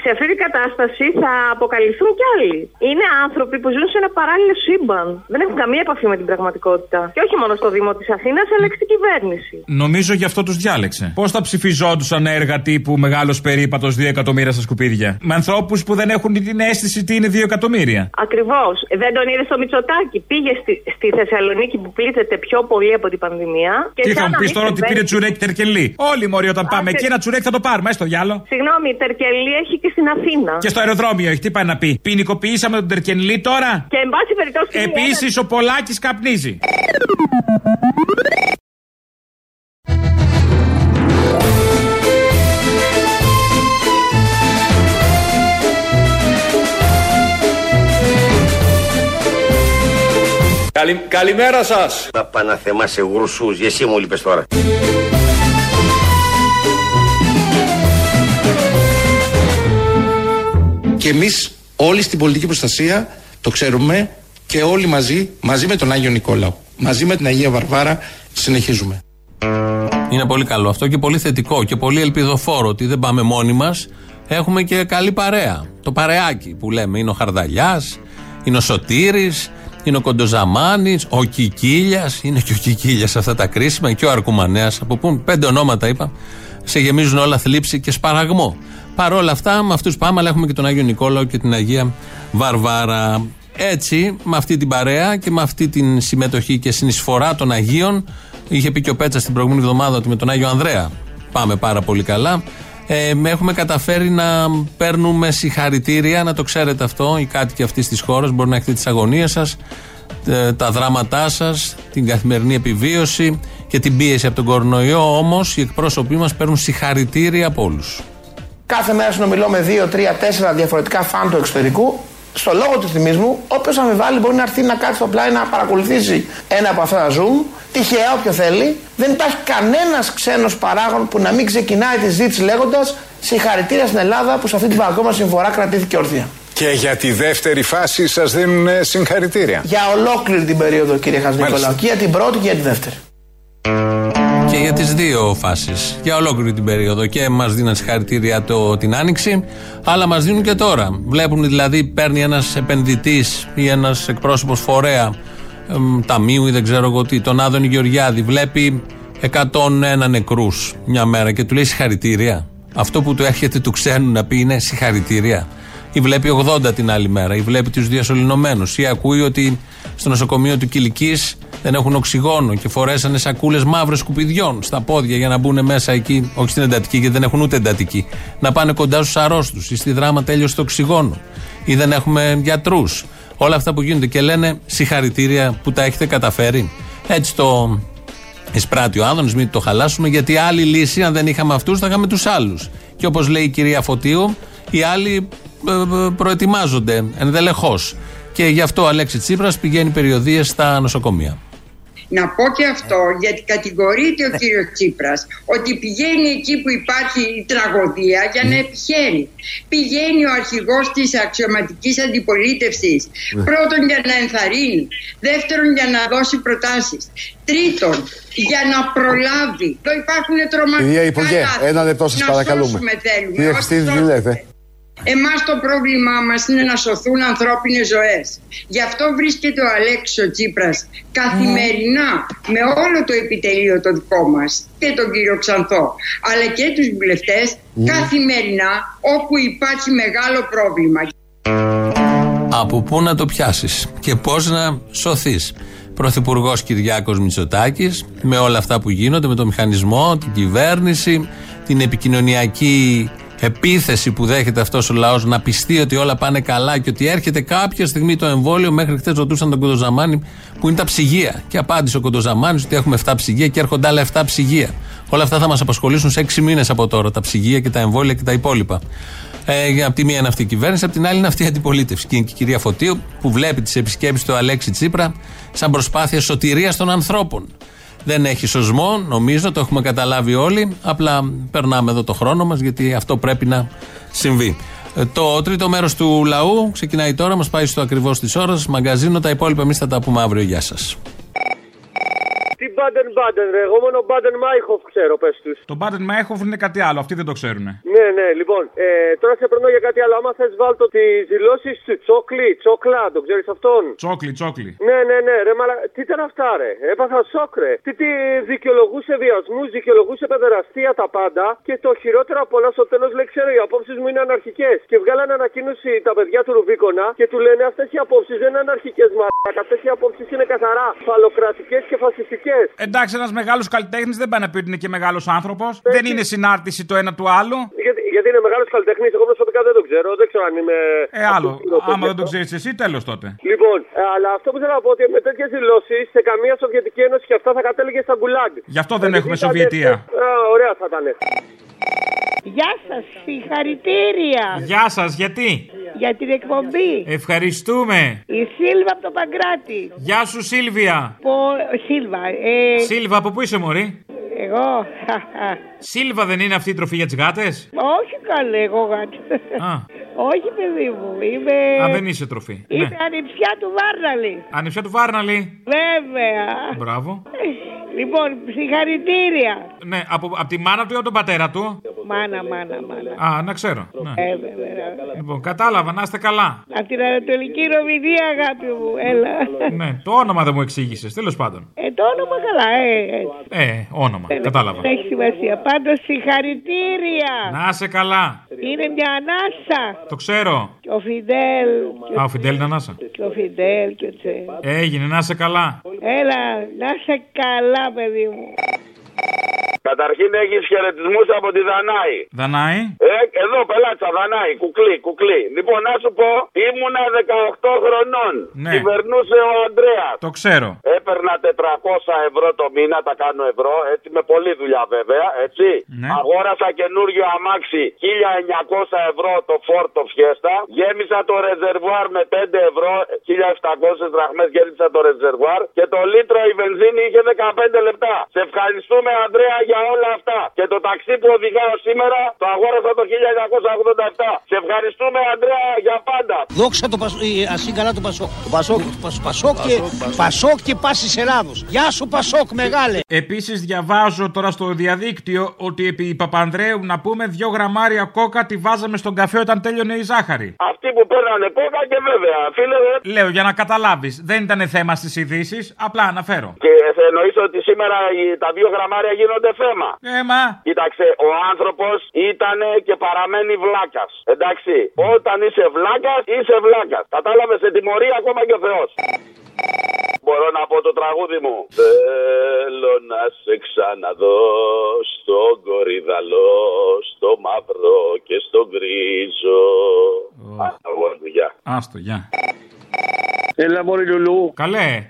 Σε αυτή την κατάσταση θα αποκαλυφθούν κι άλλοι. Είναι άνθρωποι που ζουν σε ένα παράλληλο σύμπαν. Δεν έχουν καμία επαφή με την πραγματικότητα. Και όχι μόνο στο Δήμο της Αθήνας, αλλά και στην κυβέρνηση. Νομίζω γι' αυτό τους διάλεξε. Πώς θα ψηφιζόντουσαν έργα τύπου Μεγάλος Περίπατος 2 εκατομμύρια στα σκουπίδια. Με ανθρώπους που δεν έχουν την αίσθηση τι είναι 2 εκατομμύρια. Ακριβώς. Δεν τον είδε στο Μητσοτάκι. Πήγε στη, στη Θεσσαλονίκη που πλήττεται πιο πολύ από την πανδημία. Και Τι σαν θα μου να πει μην τώρα ότι συμβαίνει- πήρε τσουρέκι τερκελί. Όλοι μωροί όταν πάμε και- εκεί ένα τσουρέκι θα το πάρουμε, έστω διάλο. Συγγνώμη, η Τερκελή έχει και στην Αθήνα. Και στο αεροδρόμιο έχει, τι πάει να πει. Ποινικοποιήσαμε τον τερκελί τώρα. Και εν πάση περιπτώσει. Επίσης ο Πολάκης καπνίζει. Καλη- καλημέρα σας. Μα παναθεμά σε γρουσούς, εσύ μου λείπες τώρα. Και εμείς όλοι στην πολιτική προστασία το ξέρουμε και όλοι μαζί, μαζί με τον Άγιο Νικόλαο, μαζί με την Αγία Βαρβάρα, συνεχίζουμε. Είναι πολύ καλό αυτό και πολύ θετικό και πολύ ελπιδοφόρο ότι δεν πάμε μόνοι μας. Έχουμε και καλή παρέα. Το παρεάκι που λέμε είναι ο Χαρδαλιάς, είναι ο Σωτήρης, είναι ο Κοντοζαμάνης, ο Κικίλιας, είναι και ο Κικίλιας αυτά τα κρίσιμα και ο Αρκουμανέας. Από πού πέντε ονόματα είπα, σε γεμίζουν όλα θλίψη και σπαραγμό. Παρ' όλα αυτά, με αυτούς πάμε, αλλά έχουμε και τον Άγιο Νικόλαο και την Αγία Βαρβάρα. Έτσι, με αυτή την παρέα και με αυτή την συμμετοχή και συνεισφορά των Αγίων, είχε πει και ο Πέτσας την προηγούμενη εβδομάδα ότι με τον Άγιο Ανδρέα πάμε πάρα πολύ καλά. Ε, έχουμε καταφέρει να παίρνουμε συγχαρητήρια, να το ξέρετε αυτό, οι κάτοικοι αυτής της χώρας. Μπορεί να έχετε τις αγωνίες σας, ε, τα δράματά σας, την καθημερινή επιβίωση και την πίεση από τον κορονοϊό. Όμως οι εκπρόσωποι μας παίρνουν συγχαρητήρια από όλους. Κάθε μέρα συνομιλώ με 2, 3, 4 διαφορετικά φαν του εξωτερικού. Στο λόγο του θυμίσμου, όποιος αμοιβάλλει μπορεί να έρθει να κάτσει στο πλάι να παρακολουθήσει ένα από αυτά τα Zoom. Τυχαία, όποιο θέλει. Δεν υπάρχει κανένας ξένος παράγον που να μην ξεκινάει τη ζήτηση λέγοντας συγχαρητήρια στην Ελλάδα που σε αυτή την παγκόσμια συμφορά κρατήθηκε ορθία. Και για τη δεύτερη φάση σας δίνουν ε, συγχαρητήρια. Για ολόκληρη την περίοδο, κύριε Χαζηνικολάου. Μάλιστα. Και για την πρώτη και για τη δεύτερη. Και για τις δύο φάσεις. Για ολόκληρη την περίοδο. Και μας δίνουν συγχαρητήρια το, την άνοιξη, αλλά μας δίνουν και τώρα. Βλέπουν δηλαδή, παίρνει ένας επενδυτής ή ένας εκπρόσωπος φορέα εμ, ταμείου ή δεν ξέρω εγώ τι, τον Άδωνη Γεωργιάδη, βλέπει 101 νεκρούς μια μέρα και του λέει συγχαρητήρια. Αυτό που του έρχεται του ξένου να πει είναι συγχαρητήρια. Ή βλέπει 80 την άλλη μέρα, ή βλέπει τους διασωληνωμένους, ή ακούει ότι στο νοσοκομείο του Κυλικής δεν έχουν οξυγόνο και φορέσανε σακούλες μαύρες σκουπιδιών στα πόδια για να μπουν μέσα εκεί, όχι στην εντατική, γιατί δεν έχουν ούτε εντατική, να πάνε κοντά στους αρρώστους, ή στη δράμα τέλειωσε το οξυγόνο, ή δεν έχουμε γιατρούς. Όλα αυτά που γίνονται και λένε συγχαρητήρια που τα έχετε καταφέρει. Έτσι το εισπράττει ο Άδωνης, μην το χαλάσουμε, γιατί άλλη λύση, αν δεν είχαμε αυτούς, θα είχαμε τους άλλους. Και όπως λέει η κυρία Φωτίου, οι άλλοι ε, ε, προετοιμάζονται ενδελεχώς. Και γι' αυτό ο Αλέξης Τσίπρας πηγαίνει περιοδίες στα νοσοκομεία. Να πω και αυτό γιατί κατηγορείται ο κύριος Τσίπρας ότι πηγαίνει εκεί που υπάρχει η τραγωδία για να επιχαίρει. Πηγαίνει ο αρχηγός της αξιωματικής αντιπολίτευσης πρώτον για να ενθαρρύνει, δεύτερον για να δώσει προτάσεις, τρίτον για να προλάβει. Εδώ υπάρχουν τρομακτικά Κυρία Υπουργέ, λάθη. ένα λεπτό σας Να παρακαλούμε. σώσουμε θέλουμε. Κύριε όχι Χριστίδη, τι σώσουμε. λέτε. Εμάς το πρόβλημά μας είναι να σωθούν ανθρώπινες ζωές. Γι' αυτό βρίσκεται ο Αλέξης ο Τσίπρας καθημερινά με όλο το επιτελείο το δικό μας και τον κύριο Ξανθό αλλά και τους βουλευτές καθημερινά όπου υπάρχει μεγάλο πρόβλημα. Από πού να το πιάσεις και πώς να σωθείς; Πρωθυπουργός Κυριάκος Μητσοτάκης, με όλα αυτά που γίνονται, με το μηχανισμό, την κυβέρνηση, την επικοινωνιακή επίθεση που δέχεται αυτός ο λαός να πιστεί ότι όλα πάνε καλά και ότι έρχεται κάποια στιγμή το εμβόλιο. Μέχρι χθες ρωτούσαν τον Κοντοζαμάνη που είναι τα ψυγεία. Και απάντησε ο Κοντοζαμάνη ότι έχουμε 7 ψυγεία και έρχονται άλλα 7 ψυγεία. Όλα αυτά θα μας απασχολήσουν σε 6 μήνες από τώρα. Τα ψυγεία και τα εμβόλια και τα υπόλοιπα. Ε, από τη μία είναι αυτή η κυβέρνηση, από την άλλη είναι αυτή η αντιπολίτευση. Και είναι και η κυρία Φωτίου που βλέπει τις επισκέψεις του Αλέξη Τσίπρα σαν προσπάθεια σωτηρίας των ανθρώπων. Δεν έχει σωσμό, νομίζω, το έχουμε καταλάβει όλοι. Απλά περνάμε εδώ το χρόνο μας γιατί αυτό πρέπει να συμβεί. Ε, Το τρίτο μέρος του λαού ξεκινάει τώρα, μας πάει στο ακριβώς της ώρας. Μαγκαζίνο, τα υπόλοιπα εμείς θα τα πούμε αύριο. Γεια σας. Τι Μπάντεν Μπάντεν, ρε. Εγώ μόνο Μπάντεν Μάιχοφ ξέρω, πες τους. Το Μπάντεν Μέχοφ είναι κάτι άλλο, αυτοί δεν το ξέρουν. Ναι, ναι, λοιπόν. Ε, τώρα σε παίρνω για κάτι άλλο. Άμα θες, βάλτο τις δηλώσεις του Τσόκλι, Τσόκλα, τον ξέρεις αυτόν; Τσόκλι, τσόκλι. Ναι, ναι, ναι, ρε, μαλα... τι ήταν αυτά, ρε; Έπαθα σοκ, ρε. Τι, τι δικαιολογούσε βιασμούς, δικαιολογούσε παιδεραστία τα πάντα. Και το χειρότερο απ' όλα στο τέλος λέει: Ξέρω, οι απόψεις μου είναι αναρχικές. Και βγάλανε ανακοίνωση τα παιδιά του Ρουβίκονα και του λένε: Αυτές οι απόψεις δεν είναι αναρχικές, μαλάκα. Αυτές οι απόψεις είναι καθαρά φαλοκρατικές και φασιστικές. Εντάξει, ένας μεγάλος καλλιτέχνης δεν πάει να πει ότι είναι και μεγάλος άνθρωπος. Δεν είναι συνάρτηση το ένα του άλλου. Γιατί, γιατί είναι μεγάλος καλλιτέχνης, εγώ προσωπικά δεν το ξέρω. Δεν ξέρω αν είμαι. Ε, άλλο. Άμα δεν το ξέρεις εσύ, τέλος τότε. Λοιπόν, ε, αλλά αυτό που θέλω να πω ότι με τέτοιες δηλώσεις σε καμία Σοβιετική Ένωση και αυτά θα κατέληγε στα γκουλάγκ. Γι' αυτό δεν Γιατί έχουμε ήταν- Σοβιετία. Α, ωραία θα ήταν. Γεια σας, συγχαρητήρια Γεια σας, γιατί; για την εκπομπή. Ευχαριστούμε. Η Σίλβα από το Παγκράτη. Γεια σου, Σίλβια. Πο... Σίλβα, ε, Σίλβα, από πού είσαι, Μωρή; εγώ. Σίλβα δεν είναι αυτή η τροφή για τις γάτες; Όχι καλέ, εγώ γάτα. Α. Όχι, παιδί μου, είμαι. Α, δεν είσαι τροφή. Είμαι Ναι. ανιψιά του Βάρναλη. Ανιψιά του Βάρναλη. Βέβαια. Μπράβο. Λοιπόν, συγχαρητήρια. Ναι, από, από τη μάνα του ή από τον πατέρα του; Μάνα, μάνα, μάνα. Α, να ξέρω. Ναι. Ε, βέβαια. Λοιπόν, κατάλαβα, να είστε καλά. Από την Ανατολική Ρομιδία, αγάπη μου, έλα. Ναι, το όνομα δεν μου εξήγησες. Τέλος πάντων. Ε, το όνομα καλά, ε. ε. Ε, όνομα. Κατάλαβα. Δεν έχει σημασία. Πάντως, συγχαρητήρια. Να είσαι καλά. Είναι μια ανάσα. Το ξέρω. Και ο Φιντέλ. Και Α, ο Φιντέλ είναι ανάσα. και ο Φιντέλ και ο Τσε. Έγινε, να είσαι καλά. Έλα, να είσαι καλά, παιδί μου. Καταρχήν έχεις χαιρετισμούς από τη Δανάη. Δανάη; Ε, εδώ πελάτσα, Δανάη, κουκλί, κουκλί. Λοιπόν, να σου πω, ήμουνα 18 χρονών. Ναι. Κυβερνούσε ο Ανδρέας. Το ξέρω. Έπαιρνα 400 ευρώ το μήνα, τα κάνω ευρώ, έτσι με πολλή δουλειά βέβαια, έτσι. Ναι. Αγόρασα καινούριο αμάξι 1900 ευρώ το φόρτο φιέστα. Γέμισα το ρεζερβουάρ με 5 ευρώ, 1700 δραχμές γέμισα το ρεζερβουάρ και το λίτρο η βενζίνη είχε 15 λεπτά. Σε ευχαριστούμε Ανδρέα για όλα αυτά. Και το ταξί που οδηγάω σήμερα το αγόρασα το 1987. Σε ευχαριστούμε, Αντρέα, για πάντα. Δόξα το Πασόκ, ασύ καλά το Πασόκ. Το Πασόκ, το Πασόκ, Πασόκ και, Πασόκ και πάση Ελλάδος. Γεια σου Πασόκ, μεγάλε. Επίσης, διαβάζω τώρα στο διαδίκτυο ότι επί Παπανδρέου να πούμε δυο γραμμάρια κόκα τη βάζαμε στον καφέ όταν τέλειωνε η ζάχαρη. Αυτοί που παίρνανε κόκα και βέβαια, φίλε. ε, Λέω για να καταλάβεις, δεν ήταν θέμα στις ειδήσεις, απλά αναφέρω. Και εννοείς ότι σήμερα οι- τα δύο γραμμάρια γίνονται θέμα. Έμα. Κοίταξε, ο άνθρωπος ήταν και παραμένει βλάκας. Εντάξει. Όταν είσαι βλάκας, είσαι βλάκας. Κατάλαβες σε τιμωρεί ακόμα και ο Θεός. Μπορώ να πω το τραγούδι μου. Θέλω να σε ξαναδώ στον κορυδαλό, στο μαύρο και στο γκρίζο. Άστα, αγόρι μου, γεια. Άστο, γεια. Έλα μωρή Λουλού. Καλέ.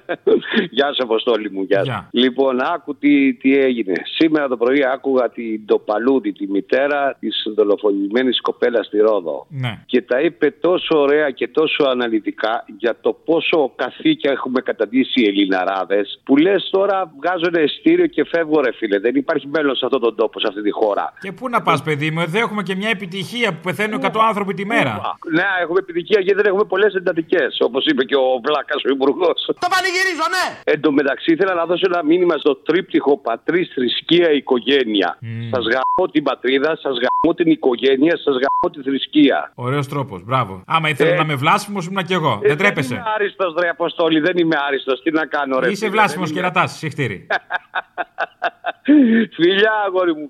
Γεια σου Αποστόλη μου, γεια σου. Γεια. Λοιπόν, άκου τι, τι έγινε. Σήμερα το πρωί άκουγα την Ντοπαλούδη, τη μητέρα της δολοφονημένης κοπέλας στη Ρόδο. Ναι. Και τα είπε τόσο ωραία και τόσο αναλυτικά για το πόσο καθήκια έχουμε καταντήσει οι Ελληναράδες. Που λες τώρα βγάζω ένα ειστήριο και φεύγω, ρε φίλε. Δεν υπάρχει μέλλον σε αυτόν τον τόπο, σε αυτή τη χώρα. Και πού να πας, παιδί μου, εδώ έχουμε και μια επιτυχία που πεθαίνουν 100 άνθρωποι τη μέρα. Ναι, έχουμε επιτυχία γιατί δεν έχουμε πολλές εντατικές. Όπως είπε και ο Βλάκας ο Υπουργός. Το πανηγυρίζω, ναι! Εν τω μεταξύ ήθελα να δώσω ένα μήνυμα στο τρίπτυχο πατρίς, θρησκεία, οικογένεια. Σας γαμώ την πατρίδα, σας γαμώ την οικογένεια, σας γαμώ τη θρησκεία. Ωραίος τρόπος, μπράβο. Άμα ήθελα να είμαι βλάσιμος, ήμουν και εγώ. δεν Δεν τρέπεσαι. είμαι άριστος, ρε Αποστόλη, δεν είμαι άριστος. Τι να κάνω, ρε. Είσαι φίλε, βλάσιμος δεν και είμαι. ρατάς, συχτήρι. Φιλιά, αγόρι μου.